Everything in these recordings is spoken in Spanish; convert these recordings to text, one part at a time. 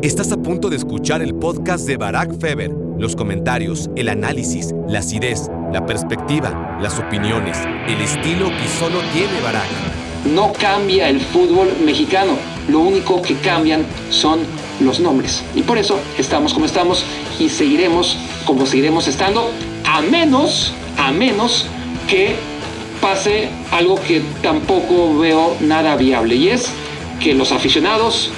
Estás a punto de escuchar el podcast de Barack Feber. Los comentarios, el análisis, la acidez, la perspectiva, las opiniones, el estilo que solo tiene Barack. No cambia el fútbol mexicano. Lo único que cambian son los nombres. Y por eso estamos como estamos y seguiremos como seguiremos estando, a menos, a menos que pase algo que tampoco veo nada viable. Y es que los aficionados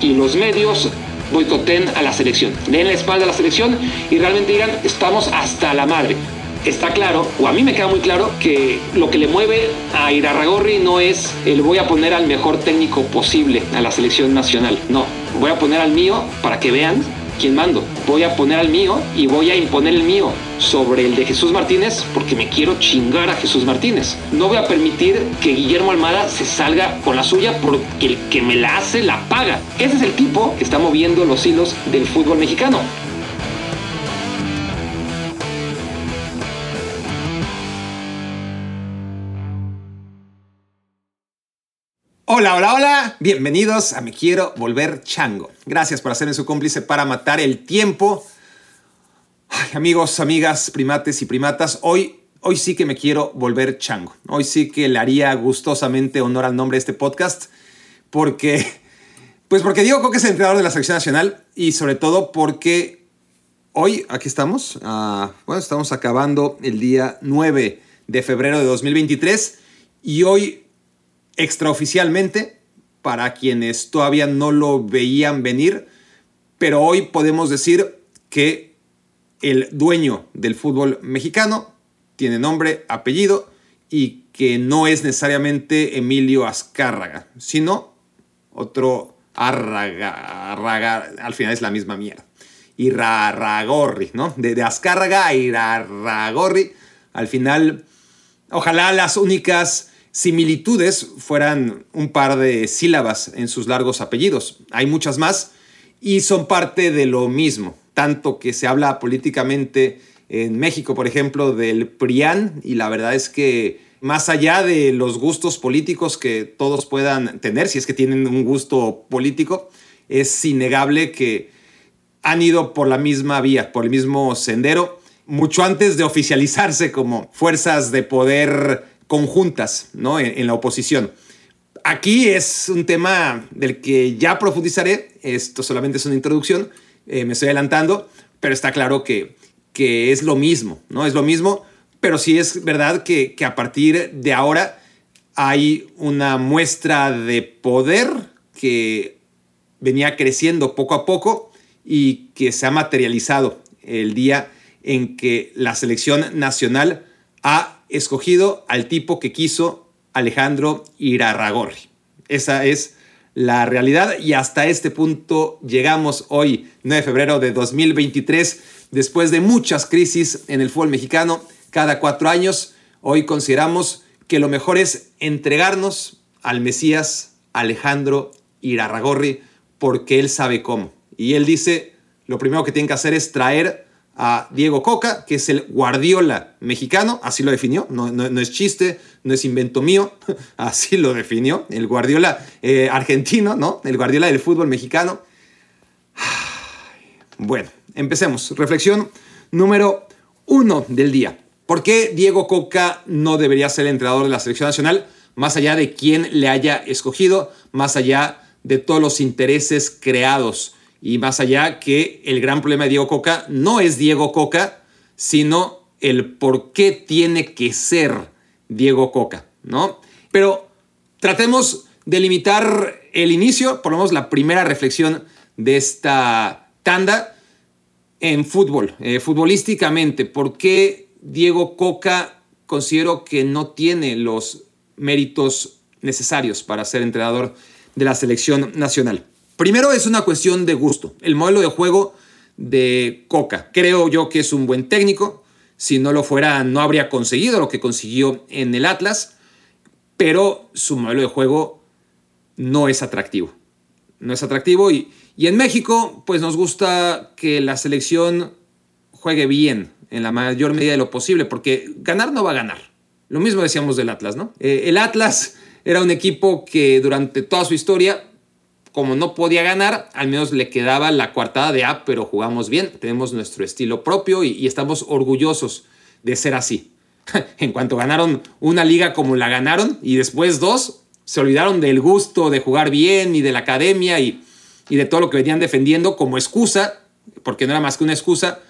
y los medios boicoten a la selección, den la espalda a la selección y realmente digan estamos hasta la madre. Está claro, o a mí me queda muy claro, que lo que le mueve a Irarragorri no es el voy a poner al mejor técnico posible a la selección nacional. No, voy a poner al mío para que vean quién mando. Voy a poner al mío y voy a imponer el mío sobre el de Jesús Martínez porque me quiero chingar a Jesús Martínez. No voy a permitir que Guillermo Almada se salga con la suya porque el que me la hace la paga. Ese es el tipo que está moviendo los hilos del fútbol mexicano. Hola, hola, hola. Bienvenidos a Me Quiero Volver Chango. Gracias por hacerme su cómplice para matar el tiempo. Amigos, amigas, primates y primatas, hoy, hoy sí que me quiero volver chango. Hoy sí que le haría gustosamente honor al nombre de este podcast porque, pues porque Diego Coque es el entrenador de la selección nacional y sobre todo porque hoy, aquí estamos, uh, bueno, estamos acabando el día 9 de febrero de 2023 y hoy extraoficialmente, para quienes todavía no lo veían venir, pero hoy podemos decir que el dueño del fútbol mexicano tiene nombre, apellido y que no es necesariamente Emilio Azcárraga, sino otro Arraga, Arraga, al final es la misma mierda. Irarragorri, ¿no? De, de Azcárraga a Irarragorri, al final, ojalá las únicas similitudes fueran un par de sílabas en sus largos apellidos. Hay muchas más y son parte de lo mismo, tanto que se habla políticamente en México, por ejemplo, del PRIAN, y la verdad es que más allá de los gustos políticos que todos puedan tener, si es que tienen un gusto político, es innegable que han ido por la misma vía, por el mismo sendero, mucho antes de oficializarse como fuerzas de poder conjuntas ¿no? en, la oposición. Aquí es un tema del que ya profundizaré, esto solamente es una introducción, eh, me estoy adelantando, pero está claro que, que es lo mismo, ¿no? Es lo mismo, pero sí es verdad que, que a partir de ahora hay una muestra de poder que venía creciendo poco a poco y que se ha materializado el día en que la selección nacional ha escogido al tipo que quiso Alejandro Irarragorri. Esa es la realidad y hasta este punto llegamos hoy, 9 de febrero de 2023, después de muchas crisis en el fútbol mexicano, cada cuatro años, hoy consideramos que lo mejor es entregarnos al Mesías Alejandro Irarragorri porque él sabe cómo. Y él dice, lo primero que tiene que hacer es traer a Diego Coca, que es el Guardiola mexicano, así lo definió, no, no, es chiste, no es invento mío, así lo definió, el Guardiola eh, argentino, ¿no? El Guardiola del fútbol mexicano. Bueno, empecemos. Reflexión número uno del día. ¿Por qué Diego Coca no debería ser el entrenador de la selección nacional, más allá de quién le haya escogido, más allá de todos los intereses creados? Y más allá que el gran problema de Diego Coca no es Diego Coca, sino el por qué tiene que ser Diego Coca, ¿no? Pero tratemos de limitar el inicio, por lo menos la primera reflexión de esta tanda en fútbol, eh, futbolísticamente. ¿Por qué Diego Coca considero que no tiene los méritos necesarios para ser entrenador de la selección nacional? Primero es una cuestión de gusto. El modelo de juego de Coca. Creo yo que es un buen técnico. Si no lo fuera, no habría conseguido lo que consiguió en el Atlas. Pero su modelo de juego no es atractivo. No es atractivo. Y, y en México, pues nos gusta que la selección juegue bien en la mayor medida de lo posible, porque ganar no va a ganar. Lo mismo decíamos del Atlas, ¿no? Eh, el Atlas era un equipo que durante toda su historia como no podía ganar, al menos le quedaba la coartada de, ah, pero jugamos bien, tenemos nuestro estilo propio y, estamos orgullosos de ser así. en cuanto ganaron una liga como la ganaron y después dos, se olvidaron del gusto de jugar bien y de la academia y, y de todo lo que venían defendiendo como excusa, porque no era más que una excusa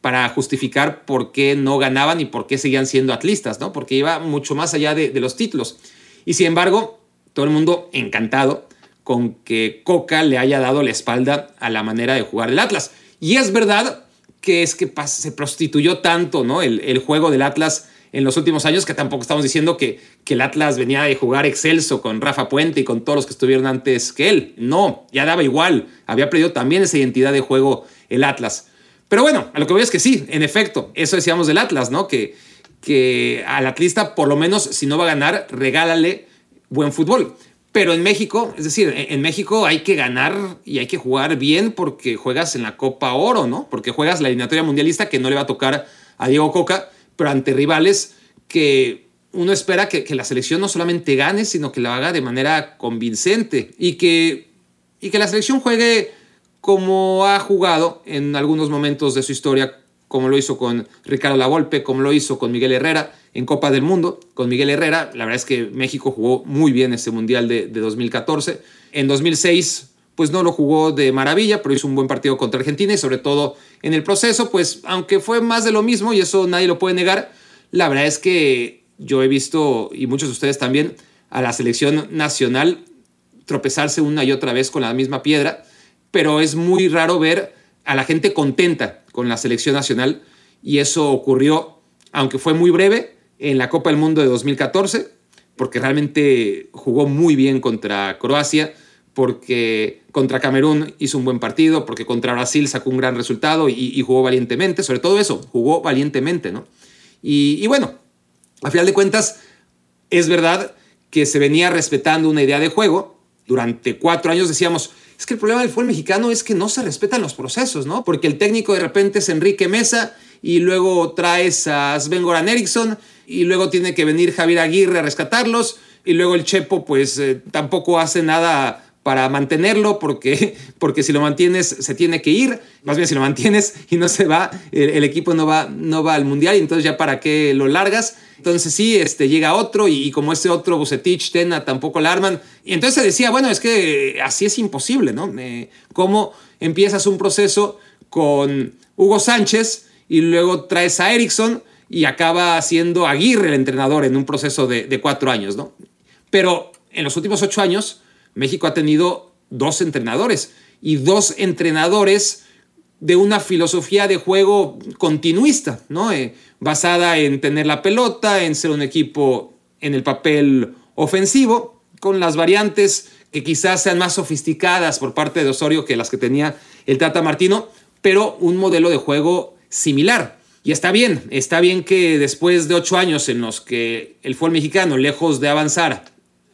para justificar por qué no ganaban y por qué seguían siendo atlistas, ¿no? Porque iba mucho más allá de, de los títulos. Y sin embargo, todo el mundo encantado con que Coca le haya dado la espalda a la manera de jugar del Atlas. Y es verdad que es que se prostituyó tanto, ¿no? El, juego del Atlas en los últimos años, que tampoco estamos diciendo que, que, el Atlas venía de jugar excelso con Rafa Puente y con todos los que estuvieron antes que él. No, ya daba igual. Había perdido también esa identidad de juego el Atlas. Pero bueno, a lo que voy es que sí, en efecto, eso decíamos del Atlas, ¿no? Que, que al atlista, por lo menos, si no va a ganar, regálale buen fútbol. Pero en México, es decir, en México hay que ganar y hay que jugar bien porque juegas en la Copa Oro, ¿no? Porque juegas la eliminatoria mundialista que no le va a tocar a Diego Coca pero ante rivales que uno espera que, que, la selección no solamente gane, sino que lo haga de manera convincente y que, y que la selección juegue como ha jugado en algunos momentos de su historia, como lo hizo con Ricardo Lavolpe, como lo hizo con Miguel Herrera en Copa del Mundo. Con Miguel Herrera, la verdad es que México jugó muy bien ese Mundial de, de 2014. En 2006 pues no lo jugó de maravilla, pero hizo un buen partido contra Argentina y sobre todo en el proceso, pues aunque fue más de lo mismo y eso nadie lo puede negar, la verdad es que yo he visto, y muchos de ustedes también, a la selección nacional tropezarse una y otra vez con la misma piedra, pero es muy raro ver a la gente contenta con la selección nacional y eso ocurrió, aunque fue muy breve, en la Copa del Mundo de 2014, porque realmente jugó muy bien contra Croacia, porque contra Camerún hizo un buen partido, porque contra Brasil sacó un gran resultado y, jugó valientemente, sobre todo eso, jugó valientemente, ¿no? Y, bueno, a final de cuentas, es verdad que se venía respetando una idea de juego. Durante cuatro años decíamos, es que el problema del fútbol mexicano es que no se respetan los procesos, ¿no? Porque el técnico de repente es Enrique Mesa y luego traes a Sven Goran Eriksson y luego tiene que venir Javier Aguirre a rescatarlos y luego el Chepo pues eh, tampoco hace nada para mantenerlo, porque, porque si lo mantienes se tiene que ir, más bien si lo mantienes y no se va, el, equipo no va, no va al mundial, y entonces ya para qué lo largas. Entonces sí, este, llega otro y, como ese otro Bucetich, Tena tampoco la arman. Y entonces se decía, bueno, es que así es imposible, ¿no? Eh, ¿Cómo empiezas un proceso con Hugo Sánchez y luego traes a Erickson y acaba siendo Aguirre el entrenador en un proceso de, de cuatro años, ¿no? Pero en los últimos ocho años México ha tenido dos entrenadores y dos entrenadores de una filosofía de juego continuista, ¿no? Eh, basada en tener la pelota, en ser un equipo en el papel ofensivo, con las variantes que quizás sean más sofisticadas por parte de Osorio que las que tenía el Tata Martino, pero un modelo de juego similar. Y está bien, está bien que después de ocho años en los que el fútbol mexicano, lejos de avanzar,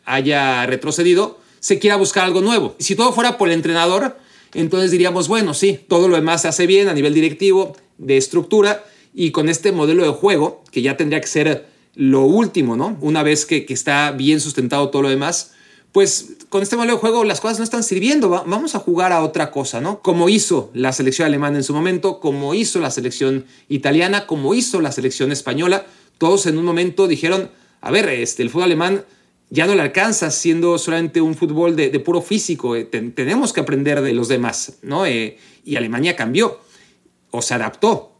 haya retrocedido, se quiera buscar algo nuevo. Si todo fuera por el entrenador, entonces diríamos, bueno, sí, todo lo demás se hace bien a nivel directivo, de estructura, y con este modelo de juego, que ya tendría que ser lo último, ¿no? Una vez que, que está bien sustentado todo lo demás, pues con este modelo de juego las cosas no están sirviendo, vamos a jugar a otra cosa, ¿no? Como hizo la selección alemana en su momento, como hizo la selección italiana, como hizo la selección española, todos en un momento dijeron, a ver, este, el fútbol alemán ya no le alcanza siendo solamente un fútbol de, puro físico. Eh, tenemos que aprender de los demás, ¿no? Eh, y Alemania cambió o se adaptó.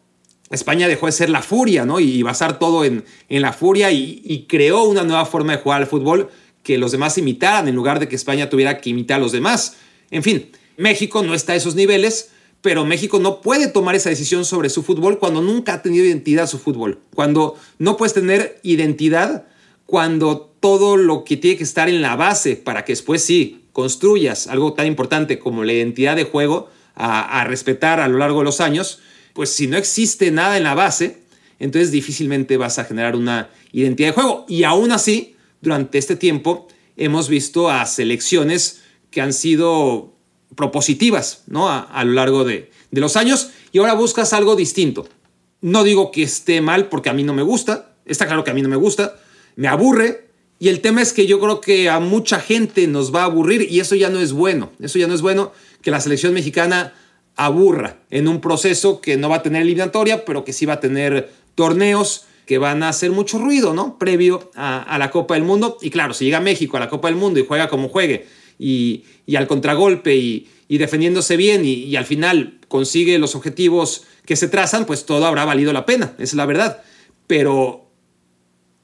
España dejó de ser la furia, ¿no? Y, basar todo en, en la furia y, creó una nueva forma de jugar al fútbol que los demás imitaran en lugar de que España tuviera que imitar a los demás. En fin, México no está a esos niveles, pero México no puede tomar esa decisión sobre su fútbol cuando nunca ha tenido identidad su fútbol. Cuando no puedes tener identidad cuando todo lo que tiene que estar en la base para que después sí construyas algo tan importante como la identidad de juego a, a, respetar a lo largo de los años, pues si no existe nada en la base, entonces difícilmente vas a generar una identidad de juego. Y aún así, durante este tiempo hemos visto a selecciones que han sido propositivas ¿no? a, a lo largo de, de los años y ahora buscas algo distinto. No digo que esté mal porque a mí no me gusta, está claro que a mí no me gusta, me aburre Y el tema es que yo creo que a mucha gente nos va a aburrir y eso ya no es bueno. Eso ya no es bueno que la selección mexicana aburra en un proceso que no va a tener eliminatoria, pero que sí va a tener torneos que van a hacer mucho ruido, ¿no? Previo a, la Copa del Mundo. Y claro, si llega México a la Copa del Mundo y juega como juegue y, al contragolpe y, defendiéndose bien y, al final consigue los objetivos que se trazan, pues todo habrá valido la pena, es la verdad. Pero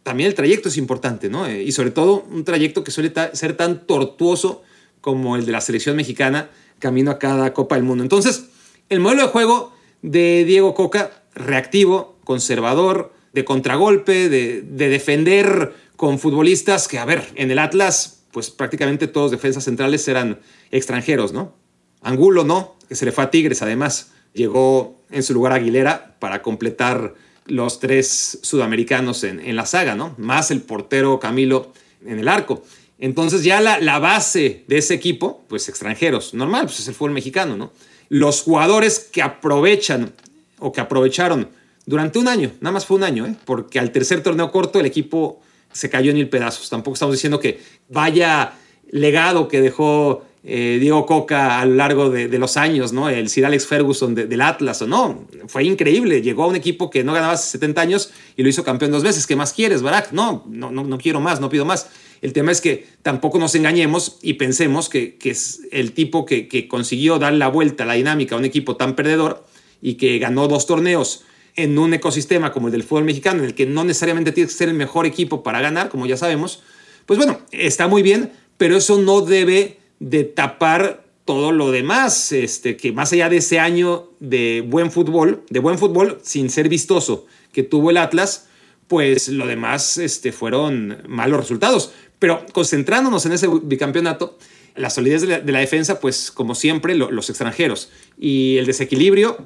también el trayecto es importante, ¿no? Eh, y sobre todo un trayecto que suele ser tan tortuoso como el de la selección mexicana camino a cada Copa del Mundo. Entonces, el modelo de juego de Diego Coca, reactivo, conservador, de contragolpe, de, defender con futbolistas que, a ver, en el Atlas, pues prácticamente todos defensas centrales eran extranjeros, ¿no? Angulo no, que se le fue a Tigres además. Llegó en su lugar Aguilera para completar los tres sudamericanos en, en la saga, ¿no? Más el portero Camilo en el arco. Entonces ya la, la, base de ese equipo, pues extranjeros, normal, pues es el fútbol mexicano, ¿no? Los jugadores que aprovechan o que aprovecharon durante un año, nada más fue un año, ¿eh? porque al tercer torneo corto el equipo se cayó en mil pedazos. Tampoco estamos diciendo que vaya legado que dejó eh, Diego Coca a lo largo de, los años, ¿no? El Sir Alex Ferguson del Atlas, ¿o no? Fue increíble. Llegó a un equipo que no ganaba hace 70 años y lo hizo campeón dos veces. ¿Qué más quieres, Barack? No, no, no, no quiero más, no pido más. El tema es que tampoco nos engañemos y pensemos que, es el tipo que, que consiguió dar la vuelta a la dinámica a un equipo tan perdedor y que ganó dos torneos en un ecosistema como el del fútbol mexicano, en el que no necesariamente tiene que ser el mejor equipo para ganar, como ya sabemos, pues bueno, está muy bien, pero eso no debe de tapar todo lo demás, este, que más allá de ese año de buen fútbol, de buen fútbol sin ser vistoso que tuvo el Atlas, pues lo demás este, fueron malos resultados. Pero concentrándonos en ese bicampeonato, la solidez de la, defensa, pues como siempre, los extranjeros. Y el desequilibrio,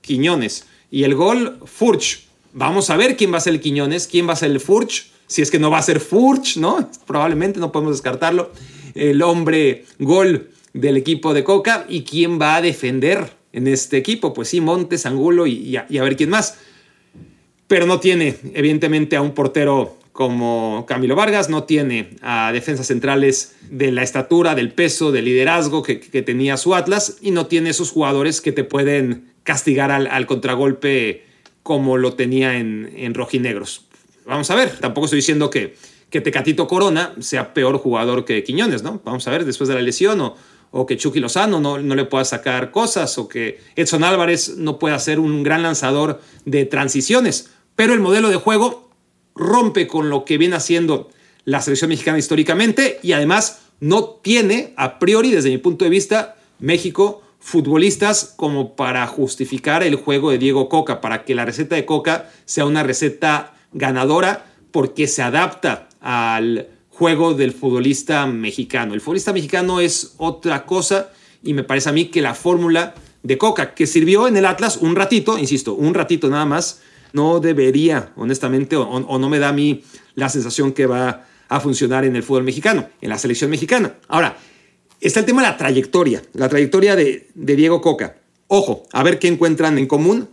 Quiñones. Y el gol, Furch. Vamos a ver quién va a ser el Quiñones, quién va a ser el Furch. Si es que no va a ser Furch, ¿no? Probablemente no podemos descartarlo. El hombre gol del equipo de Coca y quién va a defender en este equipo. Pues sí, Montes, Angulo y, a, ver quién más. Pero no tiene, evidentemente, a un portero como Camilo Vargas, no tiene a defensas centrales de la estatura, del peso, del liderazgo que, tenía su Atlas y no tiene esos jugadores que te pueden castigar al, contragolpe como lo tenía en, en, rojinegros. Vamos a ver, tampoco estoy diciendo que, que Tecatito Corona sea peor jugador que Quiñones, ¿no? Vamos a ver después de la lesión o, o que Chucky Lozano no, no le pueda sacar cosas o que Edson Álvarez no pueda ser un gran lanzador de transiciones. Pero el modelo de juego rompe con lo que viene haciendo la selección mexicana históricamente y además no tiene, a priori, desde mi punto de vista, México futbolistas como para justificar el juego de Diego Coca, para que la receta de Coca sea una receta ganadora porque se adapta al juego del futbolista mexicano. El futbolista mexicano es otra cosa y me parece a mí que la fórmula de Coca, que sirvió en el Atlas un ratito, insisto, un ratito nada más, no debería, honestamente, o, no me da a mí la sensación que va a funcionar en el fútbol mexicano, en la selección mexicana. Ahora, Está el tema de la trayectoria, la trayectoria de, Diego Coca. Ojo, a ver qué encuentran en común,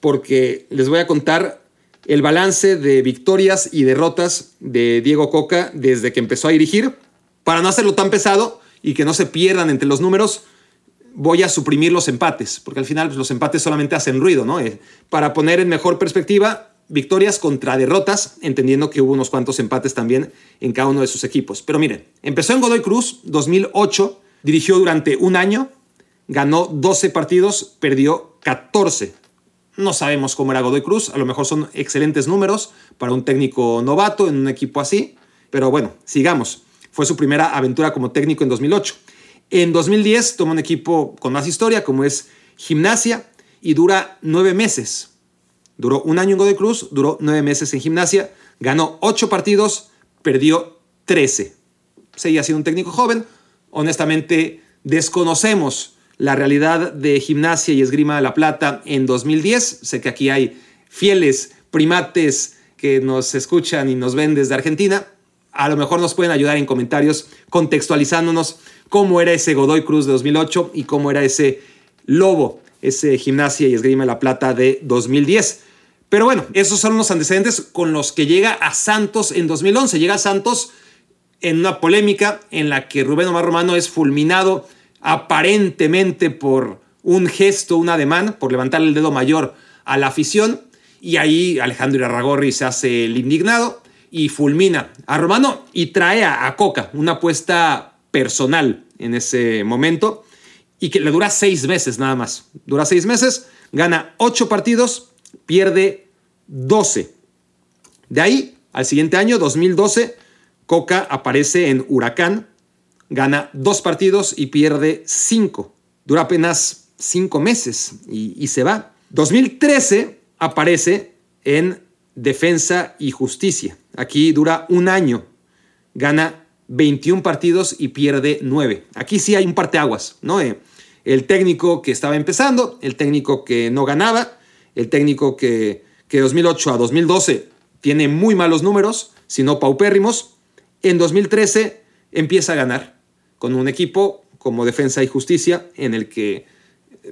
porque les voy a contar el balance de victorias y derrotas de Diego Coca desde que empezó a dirigir. Para no hacerlo tan pesado y que no se pierdan entre los números, voy a suprimir los empates, porque al final pues, los empates solamente hacen ruido, ¿no? Eh, para poner en mejor perspectiva, victorias contra derrotas, entendiendo que hubo unos cuantos empates también en cada uno de sus equipos. Pero miren, empezó en Godoy Cruz 2008, dirigió durante un año, ganó 12 partidos, perdió 14. No sabemos cómo era Godoy Cruz, a lo mejor son excelentes números para un técnico novato en un equipo así, pero bueno, sigamos. Fue su primera aventura como técnico en 2008. En 2010 tomó un equipo con más historia, como es Gimnasia, y dura nueve meses Duró un año en Godoy Cruz, duró nueve meses en gimnasia, ganó ocho partidos, perdió trece. Seguía siendo un técnico joven. Honestamente, desconocemos la realidad de gimnasia y esgrima de la plata en 2010. Sé que aquí hay fieles primates que nos escuchan y nos ven desde Argentina. A lo mejor nos pueden ayudar en comentarios contextualizándonos cómo era ese Godoy Cruz de 2008 y cómo era ese Lobo ese Gimnasia y Esgrima La Plata de 2010. Pero bueno, esos son los antecedentes con los que llega a Santos en 2011. Llega a Santos en una polémica en la que Rubén Omar Romano es fulminado aparentemente por un gesto, un ademán, por levantar el dedo mayor a la afición. Y ahí Alejandro Irarragorri se hace el indignado y fulmina a Romano y trae a, Coca, una apuesta personal en ese momento y que le dura seis meses nada más. Dura seis meses, gana ocho partidos, pierde 12. De ahí, al siguiente año, 2012, Coca aparece en Huracán, gana dos partidos y pierde cinco. Dura apenas cinco meses y, se va. 2013 aparece en Defensa y Justicia. Aquí dura un año, gana 21 partidos y pierde 9. Aquí sí hay un parteaguas, ¿no? Eh, el técnico que estaba empezando, el técnico que no ganaba, el técnico que, que 2008 a 2012 tiene muy malos números, sino paupérrimos. En 2013 empieza a ganar con un equipo como Defensa y Justicia en el que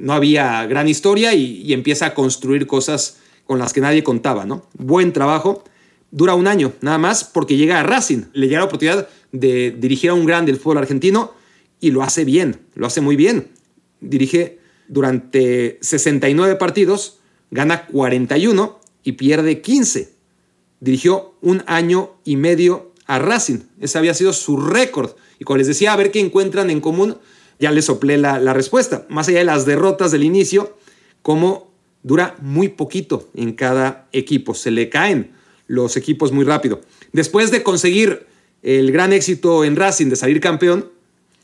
no había gran historia y, empieza a construir cosas con las que nadie contaba, ¿no? Buen trabajo. Dura un año, nada más, porque llega a Racing. Le llega la oportunidad de dirigir a un grande del fútbol argentino y lo hace bien, lo hace muy bien. Dirige durante 69 partidos, gana 41 y pierde 15. Dirigió un año y medio a Racing. Ese había sido su récord. Y cuando les decía a ver qué encuentran en común, ya les soplé la, la respuesta. Más allá de las derrotas del inicio, como dura muy poquito en cada equipo. Se le caen los equipos muy rápido. Después de conseguir el gran éxito en Racing de salir campeón,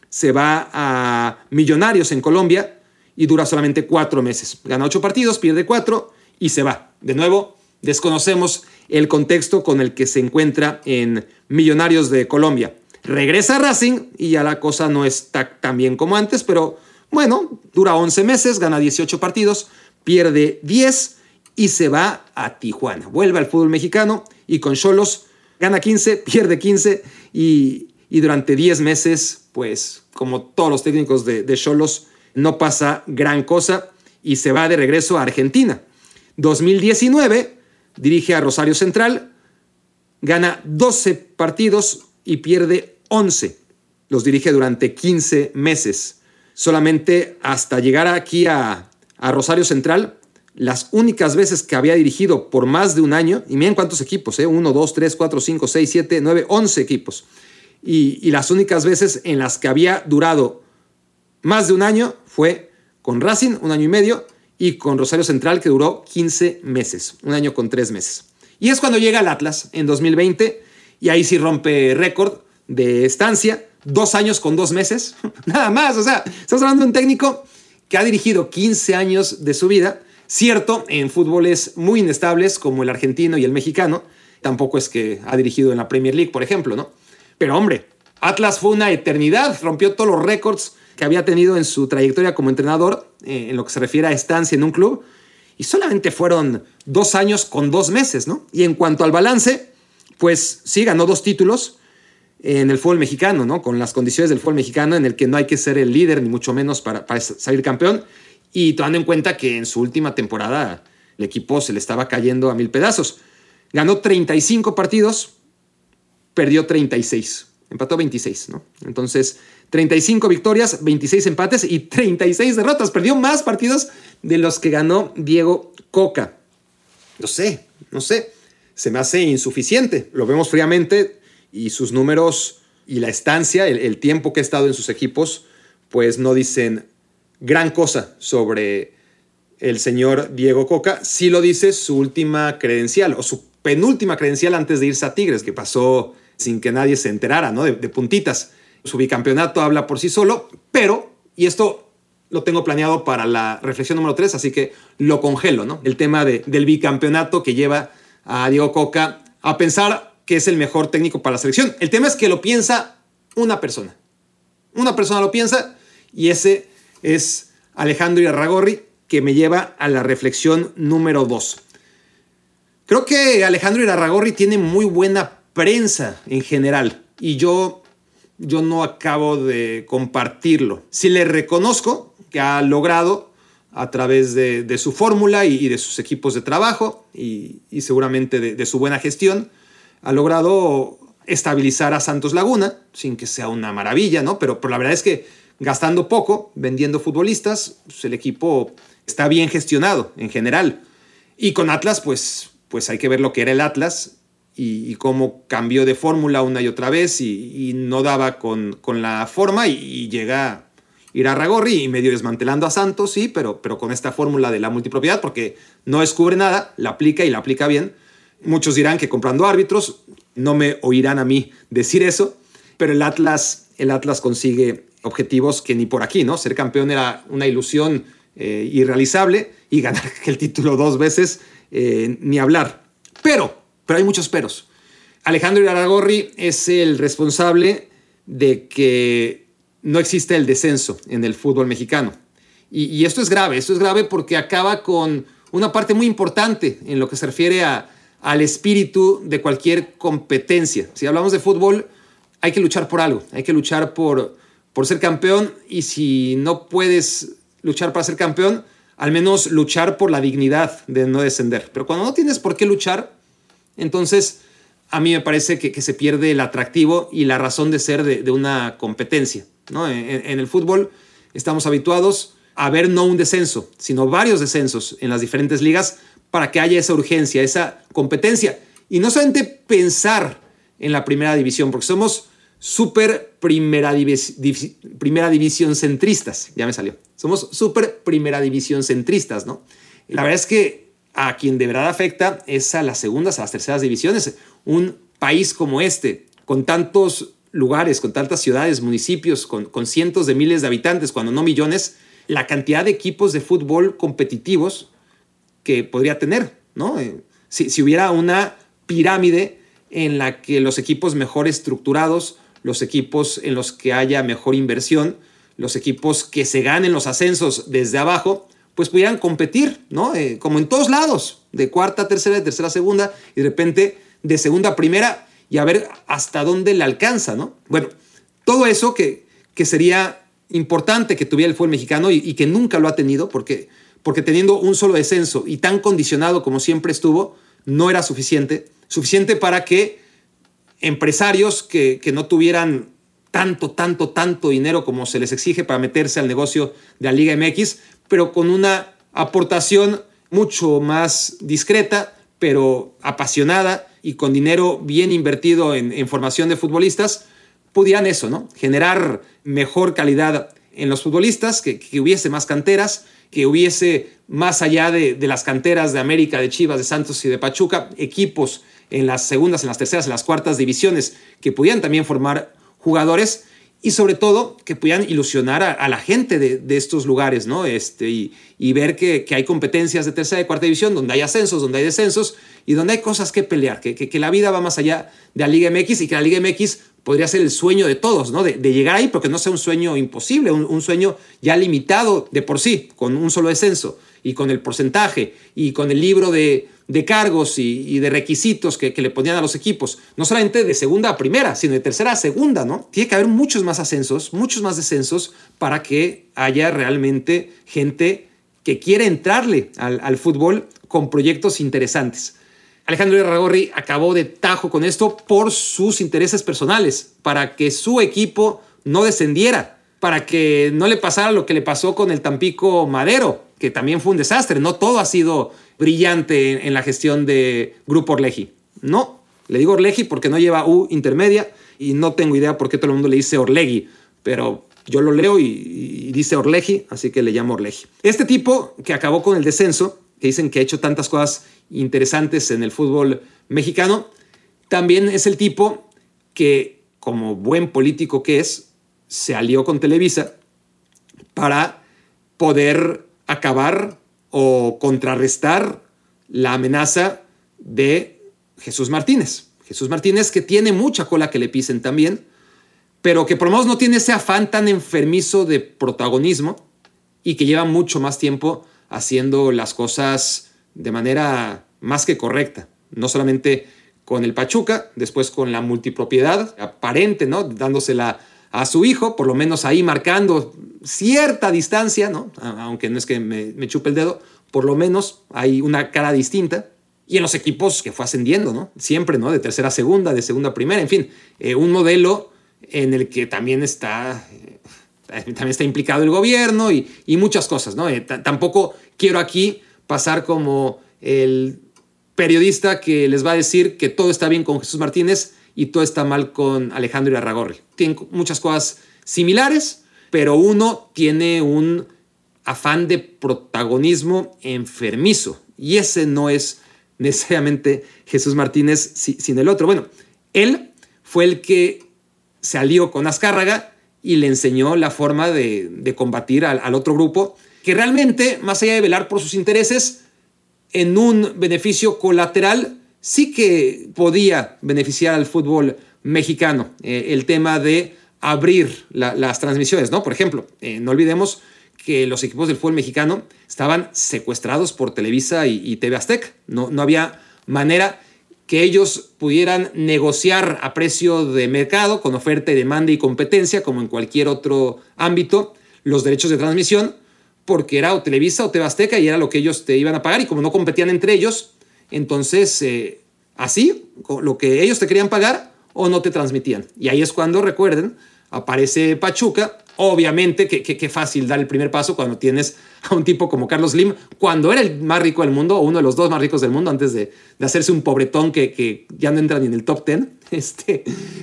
se va a Millonarios en Colombia y dura solamente cuatro meses. Gana ocho partidos, pierde cuatro y se va. De nuevo, desconocemos el contexto con el que se encuentra en Millonarios de Colombia. Regresa a Racing y ya la cosa no está tan bien como antes, pero bueno, dura 11 meses, gana 18 partidos, pierde 10 y se va a Tijuana. Vuelve al fútbol mexicano y con Cholos gana 15, pierde 15 y, durante 10 meses, pues como todos los técnicos de Cholos, no pasa gran cosa y se va de regreso a Argentina. 2019 dirige a Rosario Central, gana 12 partidos y pierde 11. Los dirige durante 15 meses. Solamente hasta llegar aquí a a Rosario Central las únicas veces que había dirigido por más de un año, y miren cuántos equipos, ¿eh? 1, 2, 3, 4, 5, 6, 7, 9, 11 equipos. Y, y, las únicas veces en las que había durado más de un año fue con Racing, un año y medio, y con Rosario Central, que duró 15 meses, un año con tres meses. Y es cuando llega al Atlas en 2020, y ahí sí rompe récord de estancia, dos años con dos meses, nada más, o sea, estamos hablando de un técnico que ha dirigido 15 años de su vida, cierto, en fútboles muy inestables como el argentino y el mexicano, tampoco es que ha dirigido en la Premier League, por ejemplo, ¿no? Pero hombre, Atlas fue una eternidad, rompió todos los récords que había tenido en su trayectoria como entrenador, eh, en lo que se refiere a estancia en un club, y solamente fueron dos años con dos meses, ¿no? Y en cuanto al balance, pues sí, ganó dos títulos, en el fútbol mexicano, ¿no? Con las condiciones del fútbol mexicano en el que no hay que ser el líder, ni mucho menos para, salir campeón. Y tomando en cuenta que en su última temporada el equipo se le estaba cayendo a mil pedazos. Ganó 35 partidos, perdió 36, empató 26, ¿no? Entonces, 35 victorias, 26 empates y 36 derrotas. Perdió más partidos de los que ganó Diego Coca. No sé, no sé. Se me hace insuficiente. Lo vemos fríamente y sus números y la estancia, el, tiempo que ha estado en sus equipos, pues no dicen gran cosa sobre el señor Diego Coca. Sí lo dice su última credencial o su penúltima credencial antes de irse a Tigres, que pasó sin que nadie se enterara, ¿no? De, puntitas. Su bicampeonato habla por sí solo, pero, y esto lo tengo planeado para la reflexión número 3, así que lo congelo, ¿no? El tema del bicampeonato que lleva a Diego Coca a pensar que es el mejor técnico para la selección. El tema es que lo piensa una persona. Una persona lo piensa y ese es Alejandro Irarragorri, que me lleva a la reflexión número dos. Creo que Alejandro Irarragorri tiene muy buena prensa en general y yo, yo no acabo de compartirlo. Si le reconozco que ha logrado a través de, su fórmula y, de sus equipos de trabajo y, seguramente de, su buena gestión, ha logrado estabilizar a Santos Laguna, sin que sea una maravilla, ¿no? Pero, pero la verdad es que gastando poco, vendiendo futbolistas, pues el equipo está bien gestionado en general. Y con Atlas, pues, pues hay que ver lo que era el Atlas y, cómo cambió de fórmula una y otra vez y, no daba con, con, la forma y, llega ir a Ragorri y medio desmantelando a Santos, sí, pero, pero con esta fórmula de la multipropiedad, porque no descubre nada, la aplica y la aplica bien. Muchos dirán que comprando árbitros, no me oirán a mí decir eso, pero el Atlas, el Atlas consigue objetivos que ni por aquí, ¿no? Ser campeón era una ilusión eh, irrealizable y ganar el título dos veces, eh, ni hablar. Pero pero hay muchos peros. Alejandro Iraragorri es el responsable de que no existe el descenso en el fútbol mexicano. Y, esto es grave, esto es grave porque acaba con una parte muy importante en lo que se refiere a, al espíritu de cualquier competencia. Si hablamos de fútbol, hay que luchar por algo, hay que luchar por, por ser campeón y si no puedes luchar para ser campeón, al menos luchar por la dignidad de no descender. Pero cuando no tienes por qué luchar, entonces, a mí me parece que, se pierde el atractivo y la razón de ser de, una competencia. ¿no? En, el fútbol estamos habituados a ver no un descenso, sino varios descensos en las diferentes ligas para que haya esa urgencia, esa competencia. Y no solamente pensar en la primera división, porque somos súper primera, primera división centristas, ya me salió. Somos súper primera división centristas, ¿no? La verdad es que a quien de verdad afecta es a las segundas, a las terceras divisiones. Un país como este, con tantos lugares, con tantas ciudades, municipios, con, cientos de miles de habitantes, cuando no millones, la cantidad de equipos de fútbol competitivos que podría tener, ¿no? Eh, si, si hubiera una pirámide en la que los equipos mejor estructurados, los equipos en los que haya mejor inversión, los equipos que se ganen los ascensos desde abajo, pues pudieran competir, ¿no? Eh, como en todos lados, de cuarta a tercera, de tercera a segunda, y de repente de segunda a primera, y a ver hasta dónde le alcanza, ¿no? Bueno, todo eso que, que sería importante que tuviera el fútbol mexicano y, que nunca lo ha tenido, porque, porque teniendo un solo descenso y tan condicionado como siempre estuvo, no era suficiente, suficiente para que empresarios que, que no tuvieran tanto, tanto, tanto dinero como se les exige para meterse al negocio de la Liga MX, pero con una aportación mucho más discreta, pero apasionada y con dinero bien invertido en, formación de futbolistas, pudieran eso, ¿no? Generar mejor calidad en los futbolistas, que, hubiese más canteras, que hubiese más allá de, de, las canteras de América, de Chivas, de Santos y de Pachuca, equipos en las segundas, en las terceras, en las cuartas divisiones que pudieran también formar jugadores y sobre todo que puedan ilusionar a, la gente de, estos lugares, ¿no? Este, y, ver que, hay competencias de tercera y cuarta división, donde hay ascensos, donde hay descensos y donde hay cosas que pelear, que, la vida va más allá de la Liga MX y que la Liga MX podría ser el sueño de todos, ¿no? De, llegar ahí, porque no sea un sueño imposible, un, sueño ya limitado de por sí, con un solo descenso y con el porcentaje y con el libro de, de cargos y, de requisitos que, le ponían a los equipos, no solamente de segunda a primera, sino de tercera a segunda, ¿no? Tiene que haber muchos más ascensos, muchos más descensos para que haya realmente gente que quiere entrarle al, fútbol con proyectos interesantes. Alejandro Irragorri acabó de tajo con esto por sus intereses personales, para que su equipo no descendiera, para que no le pasara lo que le pasó con el Tampico Madero, que también fue un desastre. No todo ha sido brillante en, la gestión de Grupo Orleji. No, le digo Orleji porque no lleva U intermedia y no tengo idea por qué todo el mundo le dice Orlegi, pero yo lo leo y, dice Orleji, así que le llamo Orleji. Este tipo que acabó con el descenso, que dicen que ha hecho tantas cosas interesantes en el fútbol mexicano, también es el tipo que, como buen político que es, se alió con Televisa para poder acabar o contrarrestar la amenaza de Jesús Martínez. Jesús Martínez que tiene mucha cola que le pisen también, pero que por lo menos no tiene ese afán tan enfermizo de protagonismo y que lleva mucho más tiempo haciendo las cosas de manera más que correcta, no solamente con el Pachuca, después con la multipropiedad aparente, ¿no? dándosela a su hijo, por lo menos ahí marcando cierta distancia, ¿no? aunque no es que me, chupe el dedo, por lo menos hay una cara distinta. y en los equipos que fue ascendiendo, ¿no? Siempre, ¿no? De tercera a segunda, de segunda a primera, en fin, eh, un modelo en el que también está, eh, también está implicado el gobierno y, muchas cosas, ¿no? Eh, tampoco quiero aquí pasar como el periodista que les va a decir que todo está bien con Jesús Martínez y todo está mal con Alejandro Irarragorri. Tienen muchas cosas similares, pero uno tiene un afán de protagonismo enfermizo y ese no es necesariamente Jesús Martínez sin el otro. Bueno, él fue el que se alió con Azcárraga y le enseñó la forma de, combatir al, otro grupo, que realmente, más allá de velar por sus intereses, en un beneficio colateral, sí que podía beneficiar al fútbol mexicano. Eh, el tema de abrir las transmisiones, ¿no? Por ejemplo, eh, no olvidemos que los equipos del fútbol mexicano estaban secuestrados por Televisa y, TV Aztec. No, no había manera que ellos pudieran negociar a precio de mercado, con oferta y demanda y competencia, como en cualquier otro ámbito, los derechos de transmisión, porque era o Televisa o TV Azteca y era lo que ellos te iban a pagar, y como no competían entre ellos, entonces eh, así, lo que ellos te querían pagar o no te transmitían. Y ahí es cuando, recuerden, aparece Pachuca Obviamente, qué fácil dar el primer paso cuando tienes a un tipo como Carlos Slim, cuando era el más rico del mundo, o uno de los dos más ricos del mundo, antes de, hacerse un pobretón que, ya no entra ni en el top 10. Este,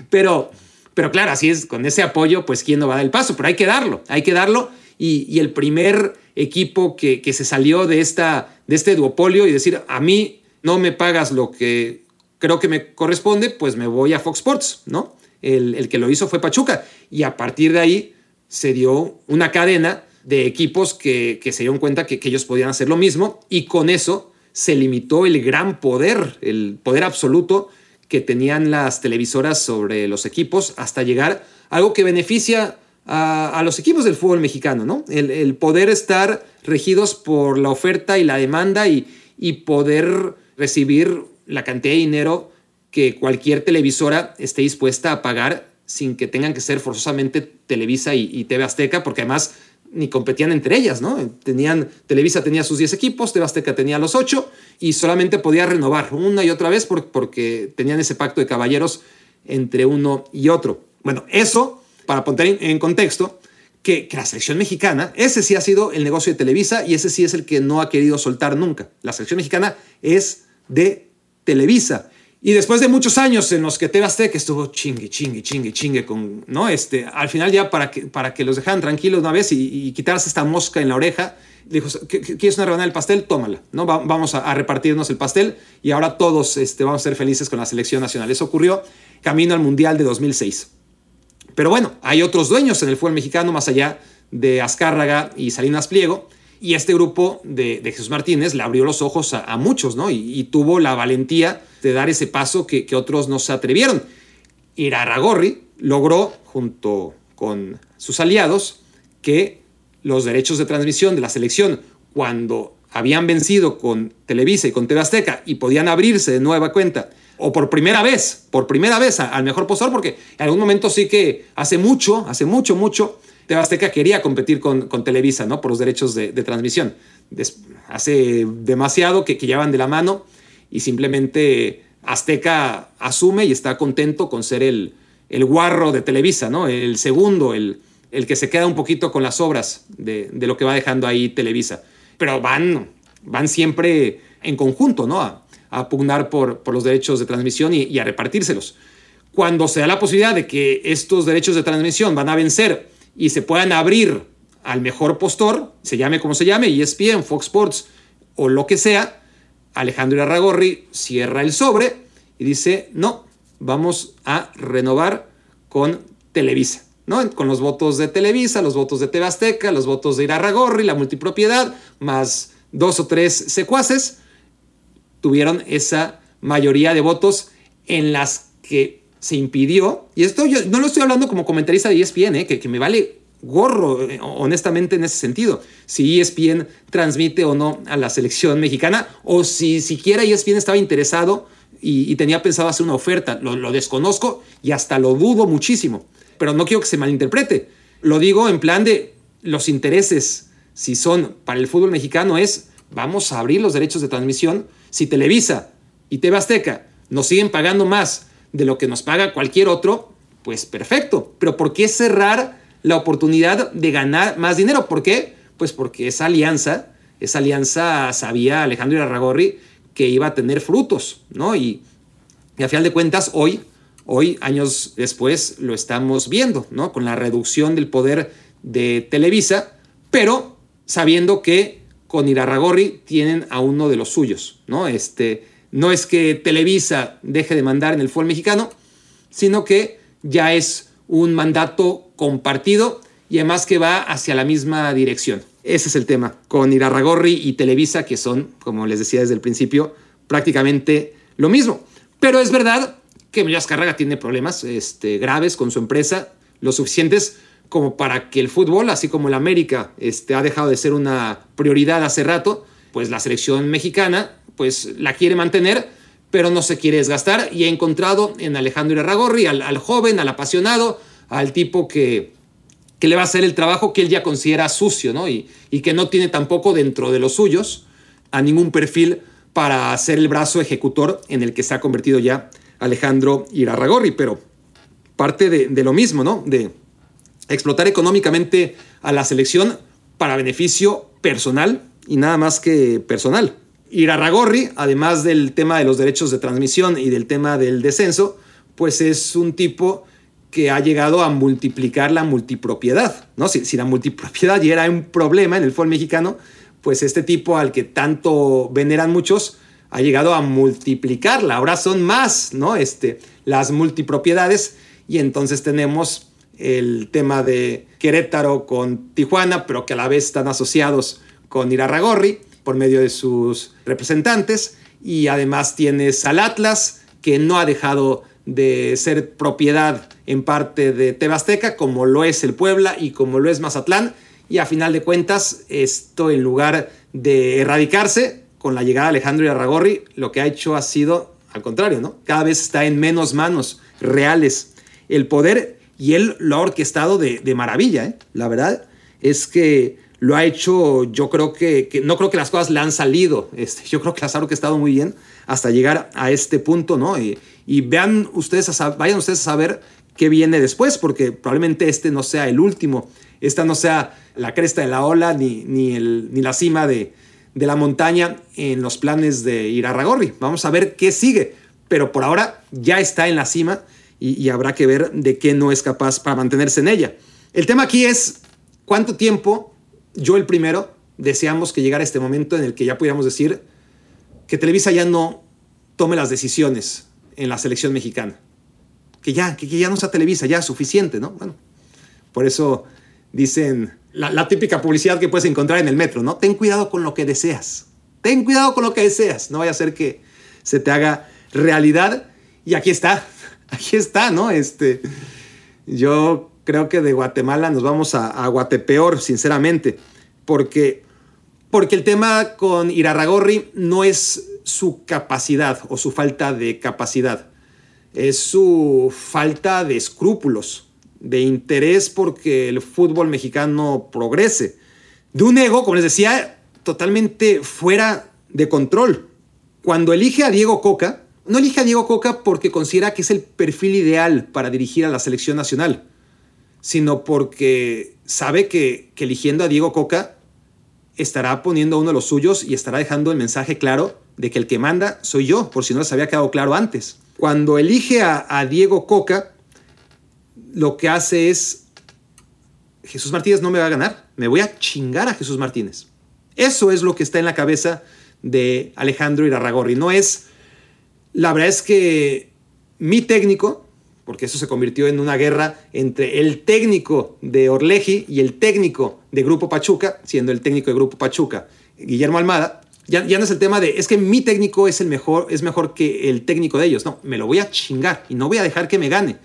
pero, pero claro, así es, con ese apoyo, pues quién no va a dar el paso, pero hay que darlo, hay que darlo. Y, el primer equipo que, se salió de, esta, de este duopolio y decir, a mí no me pagas lo que creo que me corresponde, pues me voy a Fox Sports, ¿no? El, el que lo hizo fue Pachuca. Y a partir de ahí se dio una cadena de equipos que, se dieron cuenta que, ellos podían hacer lo mismo y con eso se limitó el gran poder, el poder absoluto que tenían las televisoras sobre los equipos hasta llegar a algo que beneficia a, los equipos del fútbol mexicano, ¿no? El, poder estar regidos por la oferta y la demanda y, y poder recibir la cantidad de dinero que cualquier televisora esté dispuesta a pagar sin que tengan que ser forzosamente Televisa y, TV Azteca, porque además ni competían entre ellas, ¿no? Tenían, Televisa tenía sus 10 equipos, TV Azteca tenía los 8 y solamente podía renovar una y otra vez porque tenían ese pacto de caballeros entre uno y otro. Bueno, eso, para poner en contexto, que, que, la selección mexicana, ese sí ha sido el negocio de Televisa y ese sí es el que no ha querido soltar nunca. La selección mexicana es de Televisa. Y después de muchos años en los que TV Azteca estuvo chingue, chingue, chingue, chingue con, ¿no? Este, al final ya para que, para que los dejaran tranquilos una vez y, y quitarse esta mosca en la oreja, dijo, ¿quieres una rebanada del pastel? Tómala, ¿no? vamos a, repartirnos el pastel y ahora todos este, vamos a ser felices con la selección nacional. Eso ocurrió camino al Mundial de 2006. Pero bueno, hay otros dueños en el fútbol mexicano más allá de Azcárraga y Salinas Pliego. Y este grupo de, Jesús Martínez le abrió los ojos a, muchos, ¿no? Y, tuvo la valentía de dar ese paso que, otros no se atrevieron. Irarragorri logró, junto con sus aliados, que los derechos de transmisión de la selección, cuando habían vencido con Televisa y con TV Azteca y podían abrirse de nueva cuenta, o por primera vez, por primera vez al mejor postor, porque en algún momento sí que hace mucho, hace mucho, mucho, TV Azteca quería competir con, con Televisa, ¿no? Por los derechos de, transmisión. hace demasiado que, que llevan de la mano y simplemente Azteca asume y está contento con ser el, el guarro de Televisa, ¿no? El segundo, el, el que se queda un poquito con las obras de, de, lo que va dejando ahí Televisa. Pero van, van siempre en conjunto, ¿no? A, pugnar por, por, los derechos de transmisión y, a repartírselos. Cuando se da la posibilidad de que estos derechos de transmisión van a vencer y se puedan abrir al mejor postor, se llame como se llame, ESPN, Fox Sports o lo que sea, Alejandro Arragorri cierra el sobre y dice, no, vamos a renovar con Televisa, ¿no? Con los votos de Televisa, los votos de TV Azteca, los votos de Irarragorri, la multipropiedad, más dos o tres secuaces, tuvieron esa mayoría de votos en las que se impidió, y esto yo no lo estoy hablando como comentarista de ESPN, ¿eh? que, que me vale gorro, eh, honestamente, en ese sentido. Si ESPN transmite o no a la selección mexicana, o si siquiera ESPN estaba interesado y, tenía pensado hacer una oferta. Lo, lo, desconozco y hasta lo dudo muchísimo. Pero no quiero que se malinterprete. Lo digo en plan de los intereses, si son para el fútbol mexicano, es vamos a abrir los derechos de transmisión. Si Televisa y TV Azteca nos siguen pagando más de lo que nos paga cualquier otro, pues perfecto. Pero ¿por qué cerrar la oportunidad de ganar más dinero? ¿Por qué? Pues porque esa alianza, esa alianza sabía Alejandro Irarragorri que iba a tener frutos, ¿no? Y, a final de cuentas, hoy, hoy, años después, lo estamos viendo, ¿no? Con la reducción del poder de Televisa, pero sabiendo que con Irarragorri tienen a uno de los suyos, ¿no? Este, no es que Televisa deje de mandar en el fútbol mexicano, sino que ya es un mandato compartido y además que va hacia la misma dirección. Ese es el tema, con Irarragorri y Televisa, que son, como les decía desde el principio, prácticamente lo mismo. Pero es verdad que Emilio Azcárraga tiene problemas este, graves con su empresa, lo suficientes como para que el fútbol, así como el América, este, ha dejado de ser una prioridad hace rato, pues la selección mexicana pues la quiere mantener, pero no se quiere desgastar y ha encontrado en Alejandro Irarragorri al, joven, al apasionado, al tipo que que le va a hacer el trabajo que él ya considera sucio, ¿no? Y, y que no tiene tampoco dentro de los suyos a ningún perfil para ser el brazo ejecutor en el que se ha convertido ya Alejandro Irarragorri, pero parte de lo mismo, ¿no? De explotar económicamente a la selección para beneficio personal y nada más que personal. Irarragorri, además del tema de los derechos de transmisión y del tema del descenso, pues es un tipo que ha llegado a multiplicar la multipropiedad, ¿no? Si, la multipropiedad ya era un problema en el fútbol mexicano, pues este tipo al que tanto veneran muchos ha llegado a multiplicarla. Ahora son más, ¿no? Este, las multipropiedades y entonces tenemos el tema de Querétaro con Tijuana, pero que a la vez están asociados con Irarragorri por medio de sus representantes y además tienes al Atlas que no ha dejado de ser propiedad en parte de Tebasteca, como lo es el Puebla y como lo es Mazatlán. Y a final de cuentas, esto en lugar de erradicarse con la llegada de Alejandro Arragorri, lo que ha hecho ha sido al contrario, ¿no? Cada vez está en menos manos reales el poder y él lo ha orquestado de, de maravilla, ¿eh? La verdad es que lo ha hecho, yo creo que, que, no creo que las cosas le han salido, este, yo creo que las ha orquestado muy bien hasta llegar a este punto, ¿no? Y, y vean ustedes, a, vayan ustedes a saber qué viene después, porque probablemente este no sea el último, esta no sea la cresta de la ola ni, ni, ni la cima de, de la montaña en los planes de Irarragorri. Vamos a ver qué sigue, pero por ahora ya está en la cima y, y habrá que ver de qué no es capaz para mantenerse en ella. El tema aquí es cuánto tiempo yo el primero deseamos que llegara este momento en el que ya pudiéramos decir que Televisa ya no tome las decisiones en la selección mexicana. Que ya, que, ya no sea Televisa, ya suficiente, ¿no? Bueno, por eso dicen la, la, típica publicidad que puedes encontrar en el metro, ¿no? Ten cuidado con lo que deseas. Ten cuidado con lo que deseas. No vaya a ser que se te haga realidad. Y aquí está, aquí está, ¿no? Este, yo creo que de Guatemala nos vamos a, a Guatepeor, sinceramente, porque, porque el tema con Irarragorri no es su capacidad o su falta de capacidad, es su falta de escrúpulos, de interés porque el fútbol mexicano progrese, de un ego, como les decía, totalmente fuera de control. Cuando elige a Diego Coca, no elige a Diego Coca porque considera que es el perfil ideal para dirigir a la selección nacional, sino porque sabe que, que eligiendo a Diego Coca estará poniendo a uno de los suyos y estará dejando el mensaje claro de que el que manda soy yo, por si no les había quedado claro antes. Cuando elige a, a Diego Coca, lo que hace es, Jesús Martínez no me va a ganar, me voy a chingar a Jesús Martínez. Eso es lo que está en la cabeza de Alejandro Irarragorri. No es, la verdad es que mi técnico, porque eso se convirtió en una guerra entre el técnico de Orleji y el técnico de Grupo Pachuca, siendo el técnico de Grupo Pachuca Guillermo Almada, ya, ya, no es el tema de, es que mi técnico es el mejor, es mejor que el técnico de ellos. No, me lo voy a chingar y no voy a dejar que me gane.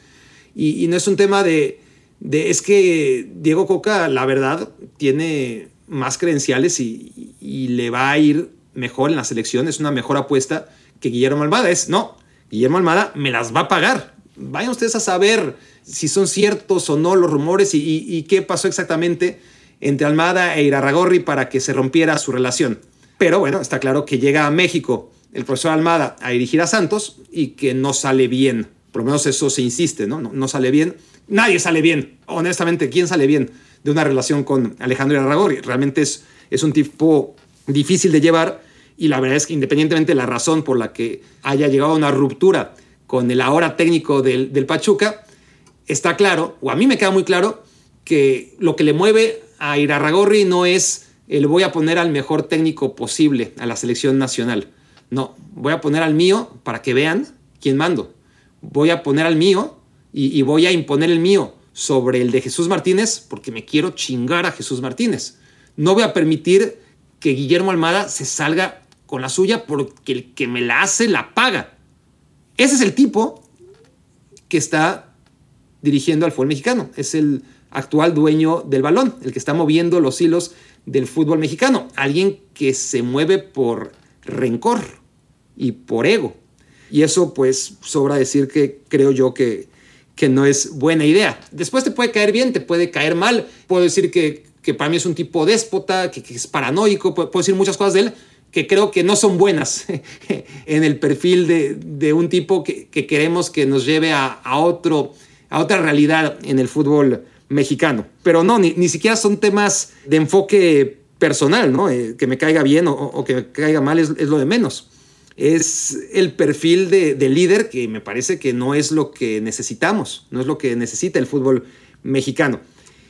Y, y no es un tema de, de, es que Diego Coca, la verdad, tiene más credenciales y, y, le va a ir mejor en la selección. Es una mejor apuesta que Guillermo Almada. Es, no, Guillermo Almada me las va a pagar. Vayan ustedes a saber si son ciertos o no los rumores y, qué pasó exactamente entre Almada e Irarragorri para que se rompiera su relación. Pero bueno, está claro que llega a México el profesor Almada a dirigir a Santos y que no sale bien. Por lo menos eso se insiste, ¿no? No, sale bien. Nadie sale bien. Honestamente, ¿quién sale bien de una relación con Alejandro Arragorri? Realmente es, es un tipo difícil de llevar y la verdad es que independientemente de la razón por la que haya llegado a una ruptura con el ahora técnico del, Pachuca, está claro, o a mí me queda muy claro, que lo que le mueve a Irarragorri no es el voy a poner al mejor técnico posible a la selección nacional. No, voy a poner al mío para que vean quién mando. Voy a poner al mío y voy a imponer el mío sobre el de Jesús Martínez porque me quiero chingar a Jesús Martínez. No voy a permitir que Guillermo Almada se salga con la suya porque el que me la hace la paga. Ese es el tipo que está dirigiendo al fútbol mexicano. Es el actual dueño del balón, el que está moviendo los hilos del fútbol mexicano. Alguien que se mueve por rencor y por ego. Y eso pues sobra decir que creo yo que, que no es buena idea. Después te puede caer bien, te puede caer mal. Puedo decir que, que para mí es un tipo déspota, que, es paranoico, puedo, decir muchas cosas de él que creo que no son buenas en el perfil de, de un tipo que, que, queremos que nos lleve a, a, otro, a otra realidad en el fútbol mexicano. Pero no, ni, ni siquiera son temas de enfoque personal, ¿no? Eh, que me caiga bien o, que me caiga mal es, es, lo de menos. Es el perfil de, de, líder que me parece que no es lo que necesitamos, no es lo que necesita el fútbol mexicano.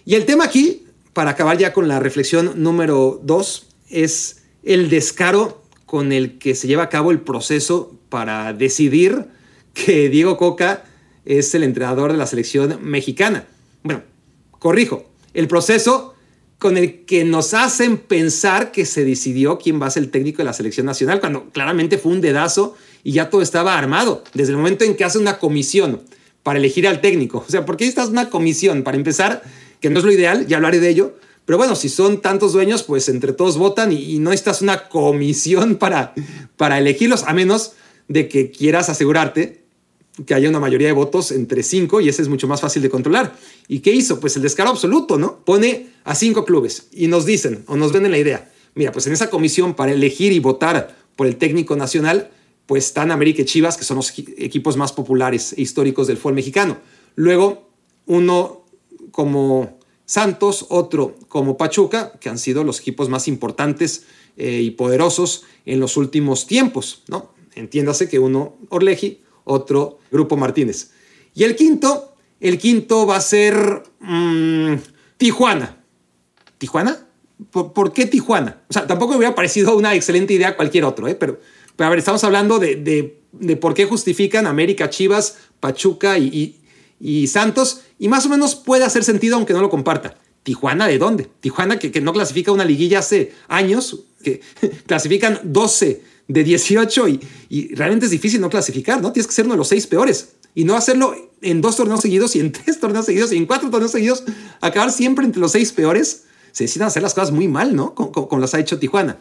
Y el tema aquí, para acabar ya con la reflexión número dos, es el descaro con el que se lleva a cabo el proceso para decidir que Diego Coca es el entrenador de la selección mexicana. Bueno, corrijo, el proceso con el que nos hacen pensar que se decidió quién va a ser el técnico de la selección nacional, cuando claramente fue un dedazo y ya todo estaba armado, desde el momento en que hace una comisión para elegir al técnico. O sea, ¿por qué necesitas una comisión? Para empezar, que no es lo ideal, ya hablaré de ello, pero bueno, si son tantos dueños, pues entre todos votan y, y no necesitas una comisión para, para elegirlos, a menos de que quieras asegurarte que haya una mayoría de votos entre cinco y ese es mucho más fácil de controlar. ¿Y qué hizo? Pues el descaro absoluto, ¿no? Pone a cinco clubes y nos dicen o nos venden la idea. Mira, pues en esa comisión para elegir y votar por el técnico nacional, pues están América y Chivas, que son los equipos más populares e históricos del fútbol mexicano. Luego, uno como Santos, otro como Pachuca, que han sido los equipos más importantes eh, y poderosos en los últimos tiempos, ¿no? Entiéndase que uno Orleji, otro Grupo Martínez. Y el quinto, el quinto va a ser mmm, Tijuana. ¿Tijuana? ¿Por, qué Tijuana? O sea, tampoco me hubiera parecido una excelente idea cualquier otro, ¿eh? pero, pero a ver, estamos hablando de, de, de, por qué justifican América, Chivas, Pachuca y, y, Santos, y más o menos puede hacer sentido aunque no lo comparta. ¿Tijuana de dónde? Tijuana que, que no clasifica una liguilla hace años, que clasifican 12 de 18 y, realmente es difícil no clasificar, ¿no? Tienes que ser uno de los seis peores y no hacerlo en dos torneos seguidos y en tres torneos seguidos y en cuatro torneos seguidos, acabar siempre entre los seis peores. Se deciden hacer las cosas muy mal, ¿no? Como, las ha hecho Tijuana.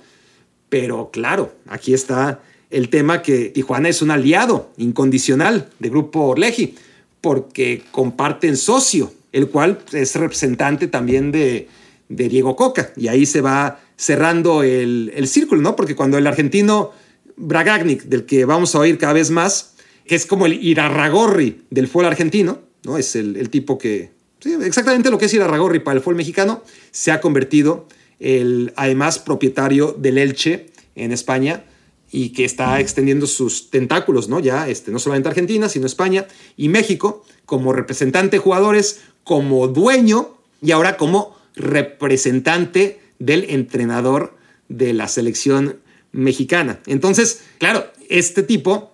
Pero claro, aquí está el tema que Tijuana es un aliado incondicional de Grupo Orleji, porque comparten socio, el cual es representante también de, Diego Coca. Y ahí se va cerrando el, el, círculo, ¿no? Porque cuando el argentino Bragagnik, del que vamos a oír cada vez más, es como el Irarragorri del fútbol argentino, ¿no? Es el, el tipo que, sí, exactamente lo que es Irarragorri para el fútbol mexicano, se ha convertido el, además, propietario del Elche en España y que está extendiendo sus tentáculos, ¿no? Ya, este, no solamente Argentina, sino España y México, como representante de jugadores, como dueño y ahora como representante del entrenador de la selección mexicana. Entonces, claro, este tipo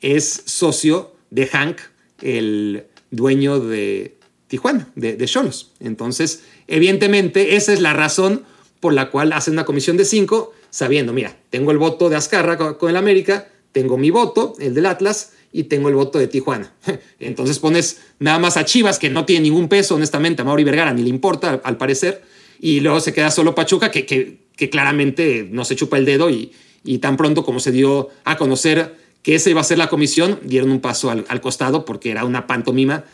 es socio de Hank, el dueño de Tijuana, de Cholos. Entonces, evidentemente, esa es la razón por la cual hace una comisión de cinco, sabiendo, mira, tengo el voto de Azcarra con el América, tengo mi voto, el del Atlas, y tengo el voto de Tijuana. Entonces pones nada más a Chivas, que no tiene ningún peso, honestamente, a Mauri Vergara ni le importa, al parecer, y luego se queda solo Pachuca, que, que, claramente no se chupa el dedo y, y, tan pronto como se dio a conocer que esa iba a ser la comisión, dieron un paso al, al, costado porque era una pantomima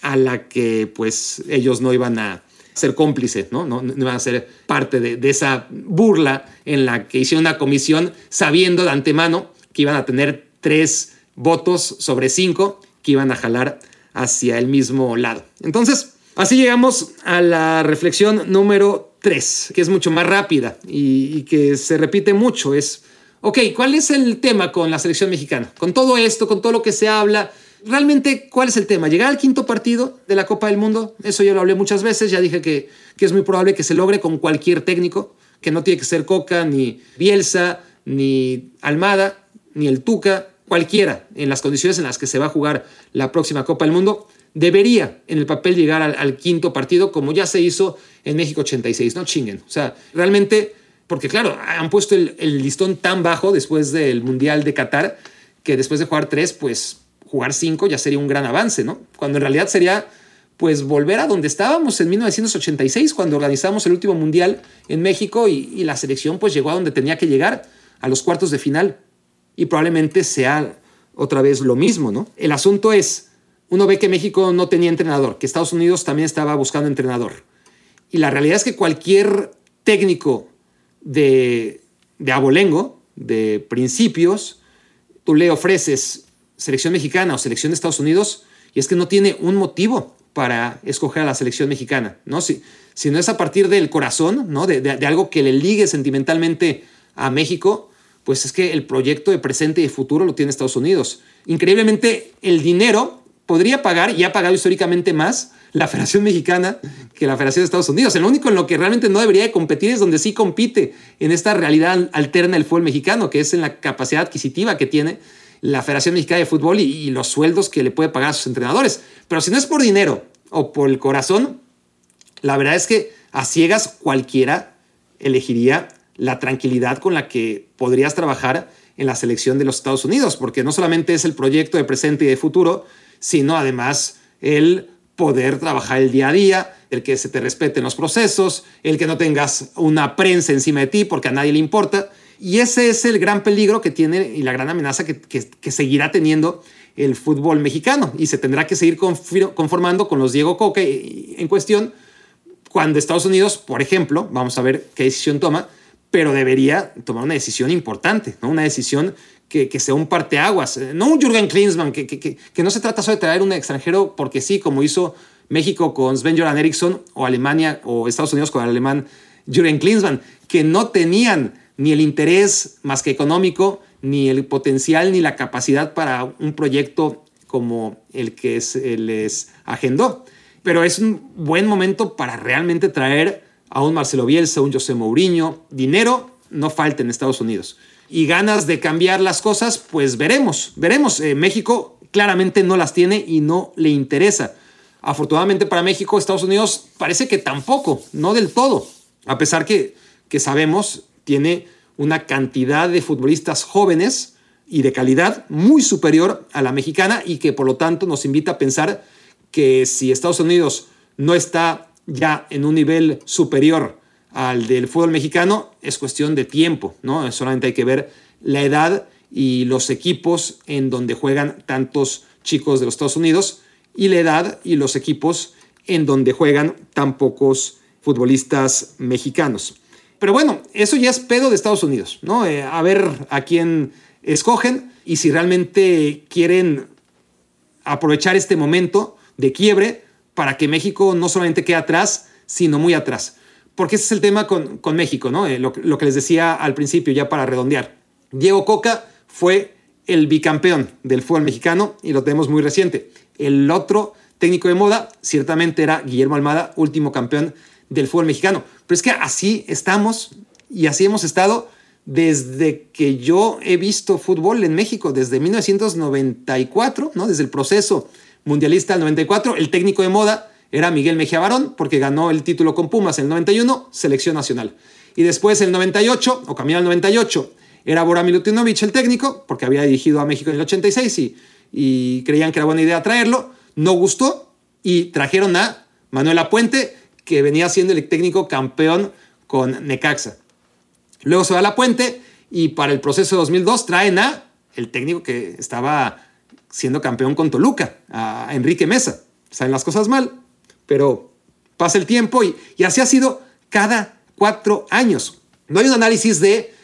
a la que pues ellos no iban a ser cómplices, ¿no? No, no iban a ser parte de, esa burla en la que hicieron una comisión sabiendo de antemano que iban a tener tres votos sobre cinco que iban a jalar hacia el mismo lado. Entonces, así llegamos a la reflexión número tres, que es mucho más rápida y que se repite mucho. Es, ok, ¿cuál es el tema con la selección mexicana? Con todo esto, con todo lo que se habla, realmente, ¿cuál es el tema? ¿Llegar al quinto partido de la Copa del Mundo? Eso ya lo hablé muchas veces, ya dije que, que es muy probable que se logre con cualquier técnico, que no tiene que ser Coca, ni Bielsa, ni Almada, ni el Tuca, cualquiera, en las condiciones en las que se va a jugar la próxima Copa del Mundo, debería en el papel llegar al, quinto partido, como ya se hizo en México 86, no chinguen. O sea, realmente, porque claro, han puesto el listón tan bajo después del Mundial de Qatar, que después de jugar tres, pues jugar cinco ya sería un gran avance, ¿no? Cuando en realidad sería pues volver a donde estábamos en 1986 cuando organizamos el último mundial en México y, la selección pues llegó a donde tenía que llegar, a los cuartos de final. Y probablemente sea otra vez lo mismo, ¿no? El asunto es, uno ve que México no tenía entrenador, que Estados Unidos también estaba buscando entrenador. Y la realidad es que cualquier técnico de, de abolengo, de principios, tú le ofreces selección mexicana o selección de Estados Unidos y es que no tiene un motivo para escoger a la selección mexicana, ¿no? Si, si no es a partir del corazón, ¿no? De, de, algo que le ligue sentimentalmente a México, pues es que el proyecto de presente y de futuro lo tiene Estados Unidos. Increíblemente, el dinero podría pagar y ha pagado históricamente más la Federación Mexicana que la Federación de Estados Unidos. El único en lo que realmente no debería de competir es donde sí compite en esta realidad alterna del fútbol mexicano, que es en la capacidad adquisitiva que tiene la Federación Mexicana de Fútbol y, los sueldos que le puede pagar a sus entrenadores. Pero si no es por dinero o por el corazón, la verdad es que a ciegas cualquiera elegiría la tranquilidad con la que podrías trabajar en la selección de los Estados Unidos, porque no solamente es el proyecto de presente y de futuro, sino además el poder trabajar el día a día, el que se te respeten los procesos, el que no tengas una prensa encima de ti porque a nadie le importa. Y ese es el gran peligro que tiene y la gran amenaza que, que, seguirá teniendo el fútbol mexicano. Y se tendrá que seguir conformando con los Diego Coque en cuestión cuando Estados Unidos, por ejemplo, vamos a ver qué decisión toma, pero debería tomar una decisión importante, una decisión que, que sea un parteaguas, eh, no un Jürgen Klinsmann, que, que, que, no se trata solo de traer un extranjero porque sí, como hizo México con Sven-Göran Eriksson o Alemania o Estados Unidos con el alemán Jürgen Klinsmann, que no tenían ni el interés más que económico, ni el potencial, ni la capacidad para un proyecto como el que se les agendó. Pero es un buen momento para realmente traer a un Marcelo Bielsa, un José Mourinho. Dinero no falta en Estados Unidos. Y ganas de cambiar las cosas, pues veremos, veremos. Eh, México claramente no las tiene y no le interesa. Afortunadamente para México, Estados Unidos parece que tampoco, no del todo. A pesar que, que sabemos tiene una cantidad de futbolistas jóvenes y de calidad muy superior a la mexicana y que por lo tanto nos invita a pensar que si Estados Unidos no está ya en un nivel superior al del fútbol mexicano, es cuestión de tiempo, ¿no? Solamente hay que ver la edad y los equipos en donde juegan tantos chicos de los Estados Unidos y la edad y los equipos en donde juegan tan pocos futbolistas mexicanos. Pero bueno, eso ya es pedo de Estados Unidos, ¿no? Eh, a ver a quién escogen y si realmente quieren aprovechar este momento de quiebre para que México no solamente quede atrás, sino muy atrás. Porque ese es el tema con, con México, ¿no? Eh, lo, lo, que les decía al principio, ya para redondear. Diego Coca fue el bicampeón del fútbol mexicano y lo tenemos muy reciente. El otro técnico de moda ciertamente era Guillermo Almada, último campeón del fútbol mexicano. Pero es que así estamos y así hemos estado desde que yo he visto fútbol en México, desde 1994, ¿no? desde el proceso mundialista del 94. El técnico de moda era Miguel Mejía Barón, porque ganó el título con Pumas en el 91, selección nacional. Y después el 98, o camino al 98, era Bora Milutinovic el técnico, porque había dirigido a México en el 86 y, y creían que era buena idea traerlo. No gustó y trajeron a Manuel Apuente, que venía siendo el técnico campeón con Necaxa. Luego se va a la puente y para el proceso de 2002 traen a el técnico que estaba siendo campeón con Toluca, a Enrique Mesa. Salen las cosas mal, pero pasa el tiempo y, y así ha sido cada cuatro años. No hay un análisis de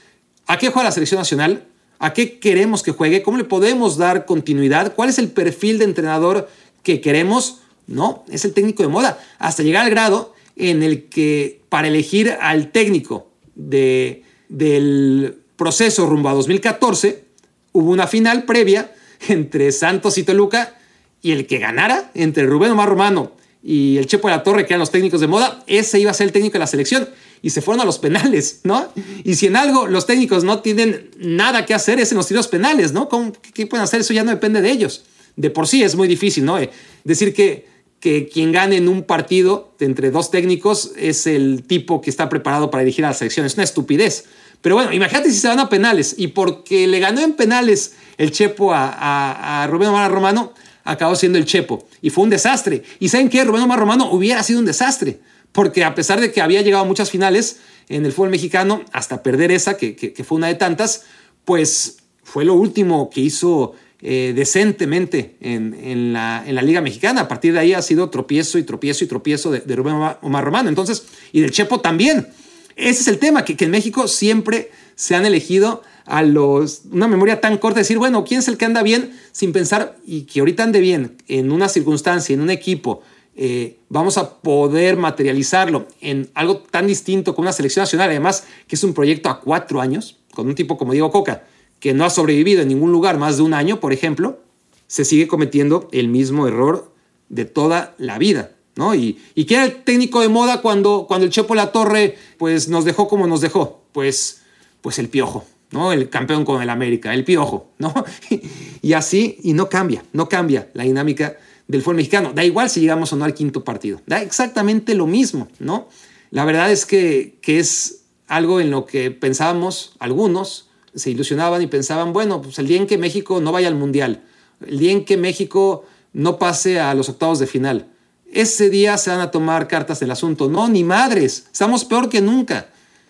a qué juega la selección nacional, ¿A qué queremos que juegue? ¿Cómo le podemos dar continuidad? ¿Cuál es el perfil de entrenador que queremos? No, es el técnico de moda. Hasta llegar al grado en el que para elegir al técnico de, del proceso rumbo a 2014, hubo una final previa entre Santos y Toluca y el que ganara entre Rubén Omar Romano y el Chepo de la Torre, que eran los técnicos de moda, ese iba a ser el técnico de la selección. Y se fueron a los penales, ¿no? Y si en algo los técnicos no tienen nada que hacer, es en los tiros penales, ¿no? ¿Qué pueden hacer? Eso ya no depende de ellos. De por sí es muy difícil, ¿no? Eh, decir que, que quien gane en un partido entre dos técnicos es el tipo que está preparado para dirigir a la selección. Es una estupidez. Pero bueno, imagínate si se van a penales y porque le ganó en penales el Chepo a, a, a Rubén Omar Romano, acabó siendo el Chepo. Y fue un desastre. ¿Y saben qué? Rubén Omar Romano hubiera sido un desastre. Porque a pesar de que había llegado a muchas finales en el fútbol mexicano, hasta perder esa, que, fue una de tantas, pues fue lo último que hizo eh, decentemente en, la, en, la, Liga Mexicana. A partir de ahí ha sido tropiezo y tropiezo y tropiezo de, Rubén Omar Romano. Entonces, y del Chepo también. Ese es el tema, que, que en México siempre se han elegido a los, una memoria tan corta, decir, bueno, ¿quién es el que anda bien? Sin pensar, y que ahorita ande bien en una circunstancia, en un equipo, eh, vamos a poder materializarlo en algo tan distinto como una selección nacional, además que es un proyecto a cuatro años, con un tipo como Diego Coca, que no ha sobrevivido en ningún lugar más de un año, por ejemplo, se sigue cometiendo el mismo error de toda la vida. ¿no? Y, y era el técnico de moda cuando, cuando el Chepo La Torre pues, nos dejó como nos dejó. Pues, pues el piojo. ¿no? El campeón con el América, el piojo, ¿no? y así, y no cambia, no cambia la dinámica del fútbol mexicano. Da igual si llegamos o no al quinto partido, da exactamente lo mismo, ¿no? La verdad es que, que es algo en lo que pensábamos algunos, se ilusionaban y pensaban, bueno, pues el día en que México no vaya al Mundial, el día en que México no pase a los octavos de final, ese día se van a tomar cartas del asunto. No, ni madres, estamos peor que nunca.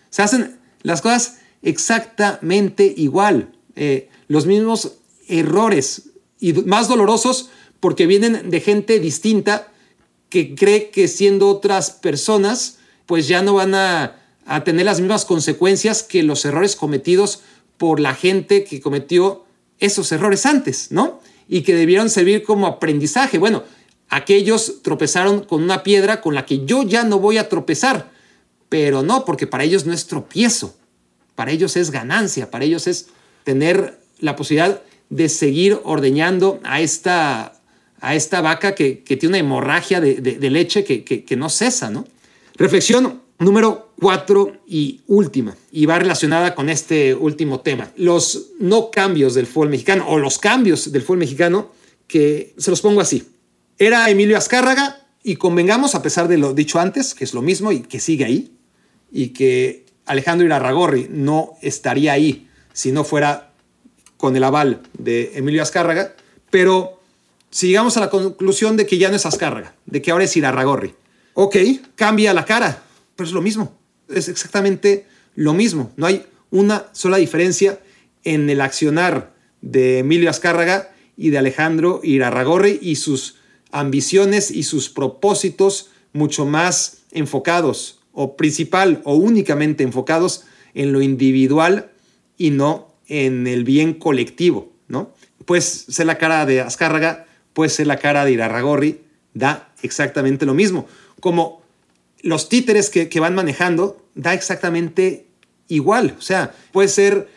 Se hacen las cosas exactamente igual. Eh, los mismos errores y más dolorosos porque vienen de gente distinta que cree que siendo otras personas, pues ya no van a, a tener las mismas consecuencias que los errores cometidos por la gente que cometió esos errores antes, ¿no? Y que debieron servir como aprendizaje. Bueno, aquellos tropezaron con una piedra con la que yo ya no voy a tropezar, pero no, porque para ellos no es tropiezo, para ellos es ganancia, para ellos es tener la posibilidad de seguir ordeñando a esta, a esta vaca que, tiene una hemorragia de, leche que, no cesa, ¿no? Reflexión número cuatro y última, y va relacionada con este último tema. Los no cambios del fútbol mexicano, o los cambios del fútbol mexicano, que se los pongo así. Era Emilio Azcárraga, y convengamos, a pesar de lo dicho antes, que es lo mismo y que sigue ahí, y que Alejandro Irarragorri no estaría ahí si no fuera con el aval de Emilio Azcárraga, pero si llegamos a la conclusión de que ya no es Azcárraga, de que ahora es Irarragorri, ok, cambia la cara, pero es lo mismo, es exactamente lo mismo, no hay una sola diferencia en el accionar de Emilio Azcárraga y de Alejandro Irarragorri y sus ambiciones y sus propósitos mucho más enfocados o principal o únicamente enfocados en lo individual y no en el bien colectivo, ¿no? Pues ser la cara de Azcárraga, puede ser la cara de Irarragorri, da exactamente lo mismo. Como los títeres que, van manejando, da exactamente igual. O sea, puede ser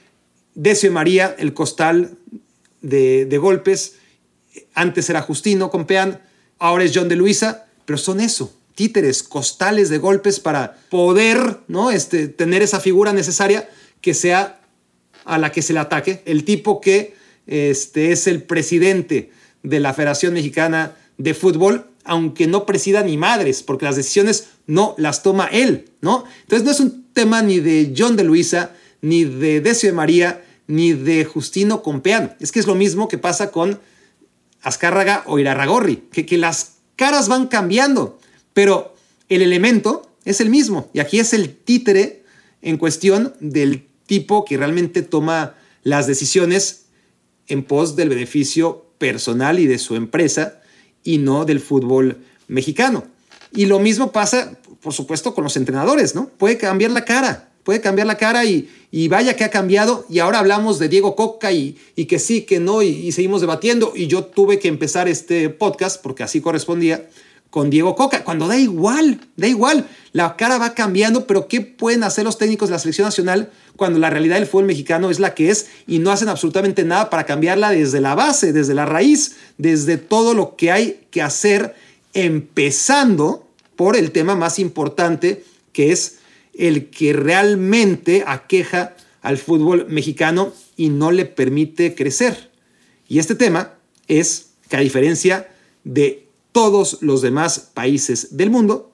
Decio María, el costal de, de golpes, antes era Justino Compeán, ahora es John de Luisa, pero son eso, títeres, costales de golpes para poder ¿no? este, tener esa figura necesaria que sea a la que se le ataque. El tipo que este, es el presidente de la Federación Mexicana de Fútbol, aunque no presida ni madres, porque las decisiones no las toma él, ¿no? Entonces no es un tema ni de John de Luisa, ni de Decio de María, ni de Justino Compeán. Es que es lo mismo que pasa con Azcárraga o Irarragorri, que, que las caras van cambiando. Pero el elemento es el mismo. Y aquí es el títere en cuestión del tipo que realmente toma las decisiones en pos del beneficio personal y de su empresa y no del fútbol mexicano. Y lo mismo pasa, por supuesto, con los entrenadores, ¿no? Puede cambiar la cara, puede cambiar la cara y, y vaya que ha cambiado. Y ahora hablamos de Diego Coca y, y que sí, que no, y, y, seguimos debatiendo. Y yo tuve que empezar este podcast, porque así correspondía, con Diego Coca, cuando da igual, da igual. La cara va cambiando, pero ¿qué pueden hacer los técnicos de la selección nacional cuando la realidad del fútbol mexicano es la que es y no hacen absolutamente nada para cambiarla desde la base, desde la raíz, desde todo lo que hay que hacer, empezando por el tema más importante, que es el que realmente aqueja al fútbol mexicano y no le permite crecer. Y este tema es que a diferencia de todos los demás países del mundo,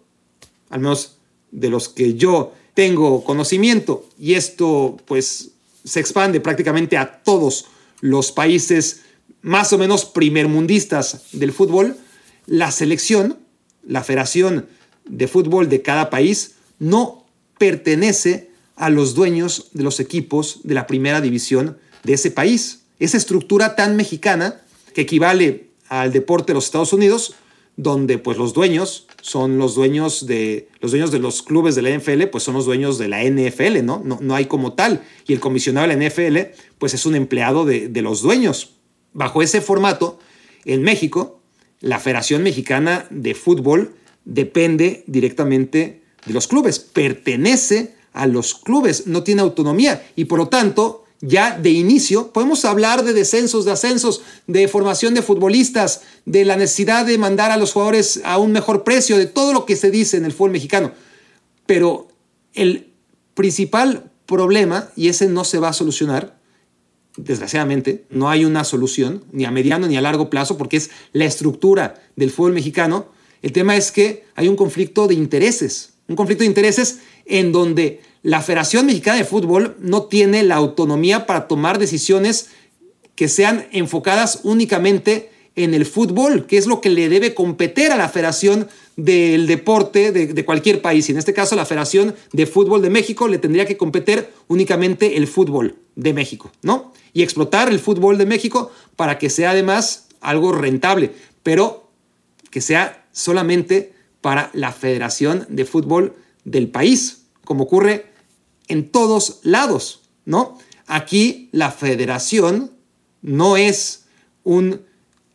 al menos de los que yo tengo conocimiento, y esto pues se expande prácticamente a todos los países más o menos primermundistas del fútbol, la selección, la federación de fútbol de cada país, no pertenece a los dueños de los equipos de la primera división de ese país. Esa estructura tan mexicana que equivale al deporte de los Estados Unidos, donde pues los dueños son los dueños de los dueños de los clubes de la NFL, pues son los dueños de la NFL, ¿no? No, no hay como tal. Y el comisionado de la NFL, pues es un empleado de, de los dueños. Bajo ese formato, en México, la Federación Mexicana de Fútbol depende directamente de los clubes, pertenece a los clubes, no tiene autonomía y por lo tanto ya de inicio podemos hablar de descensos, de ascensos, de formación de futbolistas, de la necesidad de mandar a los jugadores a un mejor precio, de todo lo que se dice en el fútbol mexicano. Pero el principal problema, y ese no se va a solucionar, desgraciadamente, no hay una solución, ni a mediano ni a largo plazo, porque es la estructura del fútbol mexicano. El tema es que hay un conflicto de intereses, un conflicto de intereses en donde la Federación Mexicana de Fútbol no tiene la autonomía para tomar decisiones que sean enfocadas únicamente en el fútbol, que es lo que le debe competir a la Federación del Deporte de, cualquier país. Y en este caso, la Federación de Fútbol de México le tendría que competir únicamente el fútbol de México, ¿no? Y explotar el fútbol de México para que sea además algo rentable, pero que sea solamente para la Federación de Fútbol del país, como ocurre en todos lados, ¿no? Aquí la federación no es un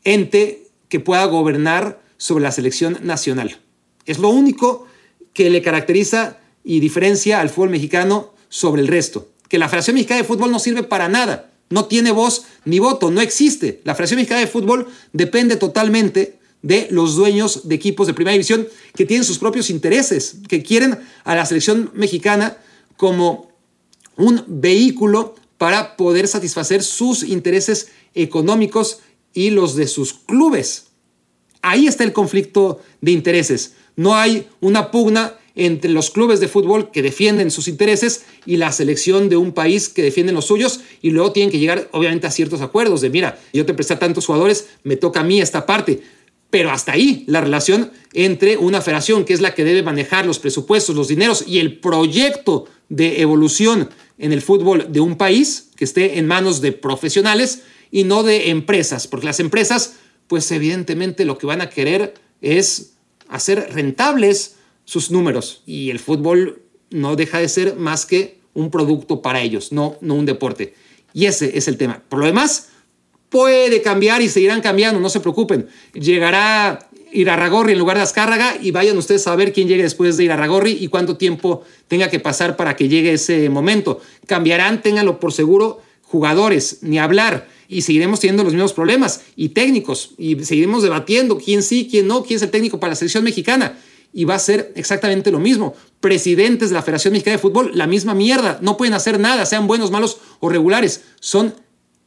ente que pueda gobernar sobre la selección nacional. Es lo único que le caracteriza y diferencia al fútbol mexicano sobre el resto. Que la Federación Mexicana de Fútbol no sirve para nada, no tiene voz ni voto, no existe. La Federación Mexicana de Fútbol depende totalmente de los dueños de equipos de primera división que tienen sus propios intereses, que quieren a la selección mexicana como un vehículo para poder satisfacer sus intereses económicos y los de sus clubes. Ahí está el conflicto de intereses. No hay una pugna entre los clubes de fútbol que defienden sus intereses y la selección de un país que defiende los suyos y luego tienen que llegar obviamente a ciertos acuerdos de mira, yo te presté a tantos jugadores, me toca a mí esta parte. Pero hasta ahí la relación entre una federación, que es la que debe manejar los presupuestos, los dineros y el proyecto de evolución en el fútbol de un país, que esté en manos de profesionales y no de empresas, porque las empresas, pues evidentemente lo que van a querer es hacer rentables sus números y el fútbol no deja de ser más que un producto para ellos, no, no un deporte. Y ese es el tema. Por lo demás, puede cambiar y seguirán cambiando, no se preocupen. Llegará Irarragorri en lugar de Azcárraga y vayan ustedes a ver quién llegue después de Irarragorri y cuánto tiempo tenga que pasar para que llegue ese momento. Cambiarán, ténganlo por seguro, jugadores, ni hablar. Y seguiremos teniendo los mismos problemas y técnicos y seguiremos debatiendo quién sí, quién no, quién es el técnico para la selección mexicana. Y va a ser exactamente lo mismo. Presidentes de la Federación Mexicana de Fútbol, la misma mierda. No pueden hacer nada, sean buenos, malos o regulares. Son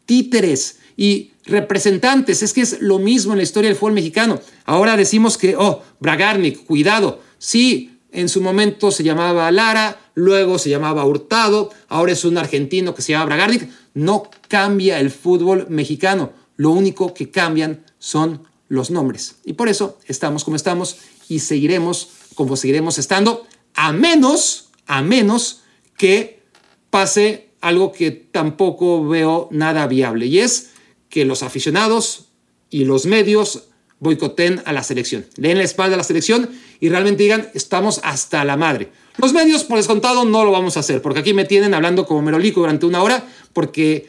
títeres y representantes. Es que es lo mismo en la historia del fútbol mexicano. Ahora decimos que, oh, Bragarnik, cuidado. Sí, en su momento se llamaba Lara, luego se llamaba Hurtado, ahora es un argentino que se llama Bragarnik. No cambia el fútbol mexicano. Lo único que cambian son los nombres. Y por eso estamos como estamos y seguiremos como seguiremos estando, a menos, a menos que pase algo que tampoco veo nada viable. Y es que los aficionados y los medios boicoten a la selección. Leen la espalda a la selección y realmente digan, estamos hasta la madre. Los medios, por descontado, no lo vamos a hacer, porque aquí me tienen hablando como merolico durante una hora, porque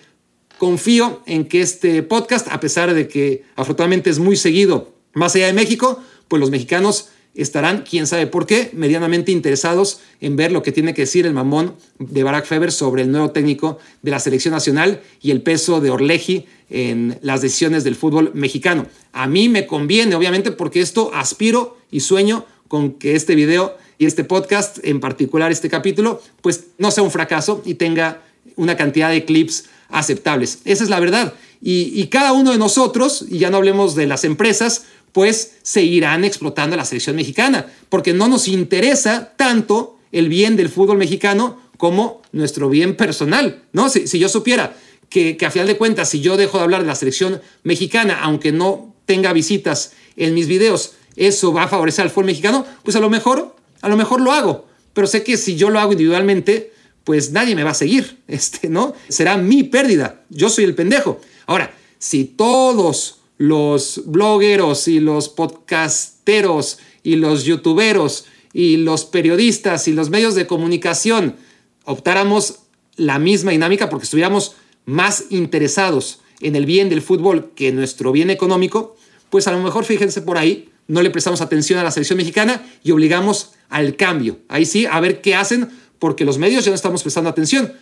confío en que este podcast, a pesar de que afortunadamente es muy seguido más allá de México, pues los mexicanos estarán, quién sabe por qué, medianamente interesados en ver lo que tiene que decir el mamón de Barack Feber sobre el nuevo técnico de la selección nacional y el peso de Orleji en las decisiones del fútbol mexicano. A mí me conviene, obviamente, porque esto aspiro y sueño con que este video y este podcast, en particular este capítulo, pues no sea un fracaso y tenga una cantidad de clips aceptables. Esa es la verdad. Y, y cada uno de nosotros, y ya no hablemos de las empresas, pues seguirán explotando a la selección mexicana, porque no nos interesa tanto el bien del fútbol mexicano como nuestro bien personal, ¿no? Si, yo supiera que, que a final de cuentas, si yo dejo de hablar de la selección mexicana, aunque no tenga visitas en mis videos, eso va a favorecer al fútbol mexicano, pues a lo mejor, a lo mejor lo hago. Pero sé que si yo lo hago individualmente, pues nadie me va a seguir, este, ¿no? Será mi pérdida. Yo soy el pendejo. Ahora, si todos los blogueros y los podcasteros y los youtuberos y los periodistas y los medios de comunicación optáramos la misma dinámica porque estuviéramos más interesados en el bien del fútbol que nuestro bien económico, pues a lo mejor fíjense por ahí, no le prestamos atención a la selección mexicana y obligamos al cambio. Ahí sí, a ver qué hacen, porque los medios ya no estamos prestando atención.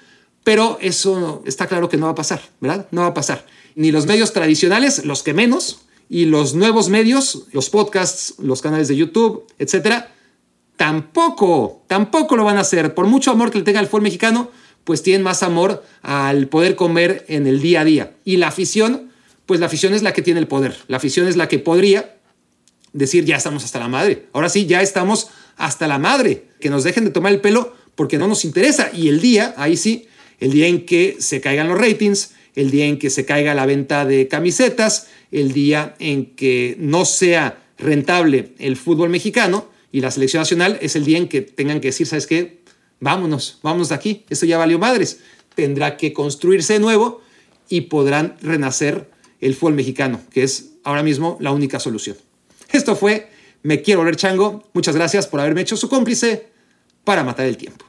Pero eso está claro que no va a pasar, ¿verdad? No va a pasar ni los medios tradicionales, los que menos, y los nuevos medios, los podcasts, los canales de YouTube, etcétera, tampoco, tampoco lo van a hacer. Por mucho amor que le tenga el fútbol mexicano, pues tienen más amor al poder comer en el día a día. Y la afición, pues la afición es la que tiene el poder. La afición es la que podría decir, ya estamos hasta la madre. Ahora sí, ya estamos hasta la madre. Que nos dejen de tomar el pelo porque no nos interesa. Y el día, ahí sí, el día en que se caigan los ratings, el día en que se caiga la venta de camisetas, el día en que no sea rentable el fútbol mexicano y la selección nacional, es el día en que tengan que decir, ¿sabes qué? Vámonos, vámonos de aquí, esto ya valió madres. Tendrá que construirse de nuevo y podrán renacer el fútbol mexicano, que es ahora mismo la única solución. Esto fue Me Quiero Volver Chango. Muchas gracias por haberme hecho su cómplice para matar el tiempo.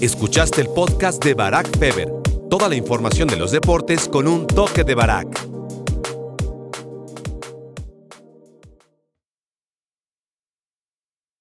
Escuchaste el podcast de Barack Feber Toda la información de los deportes con un toque de Barack.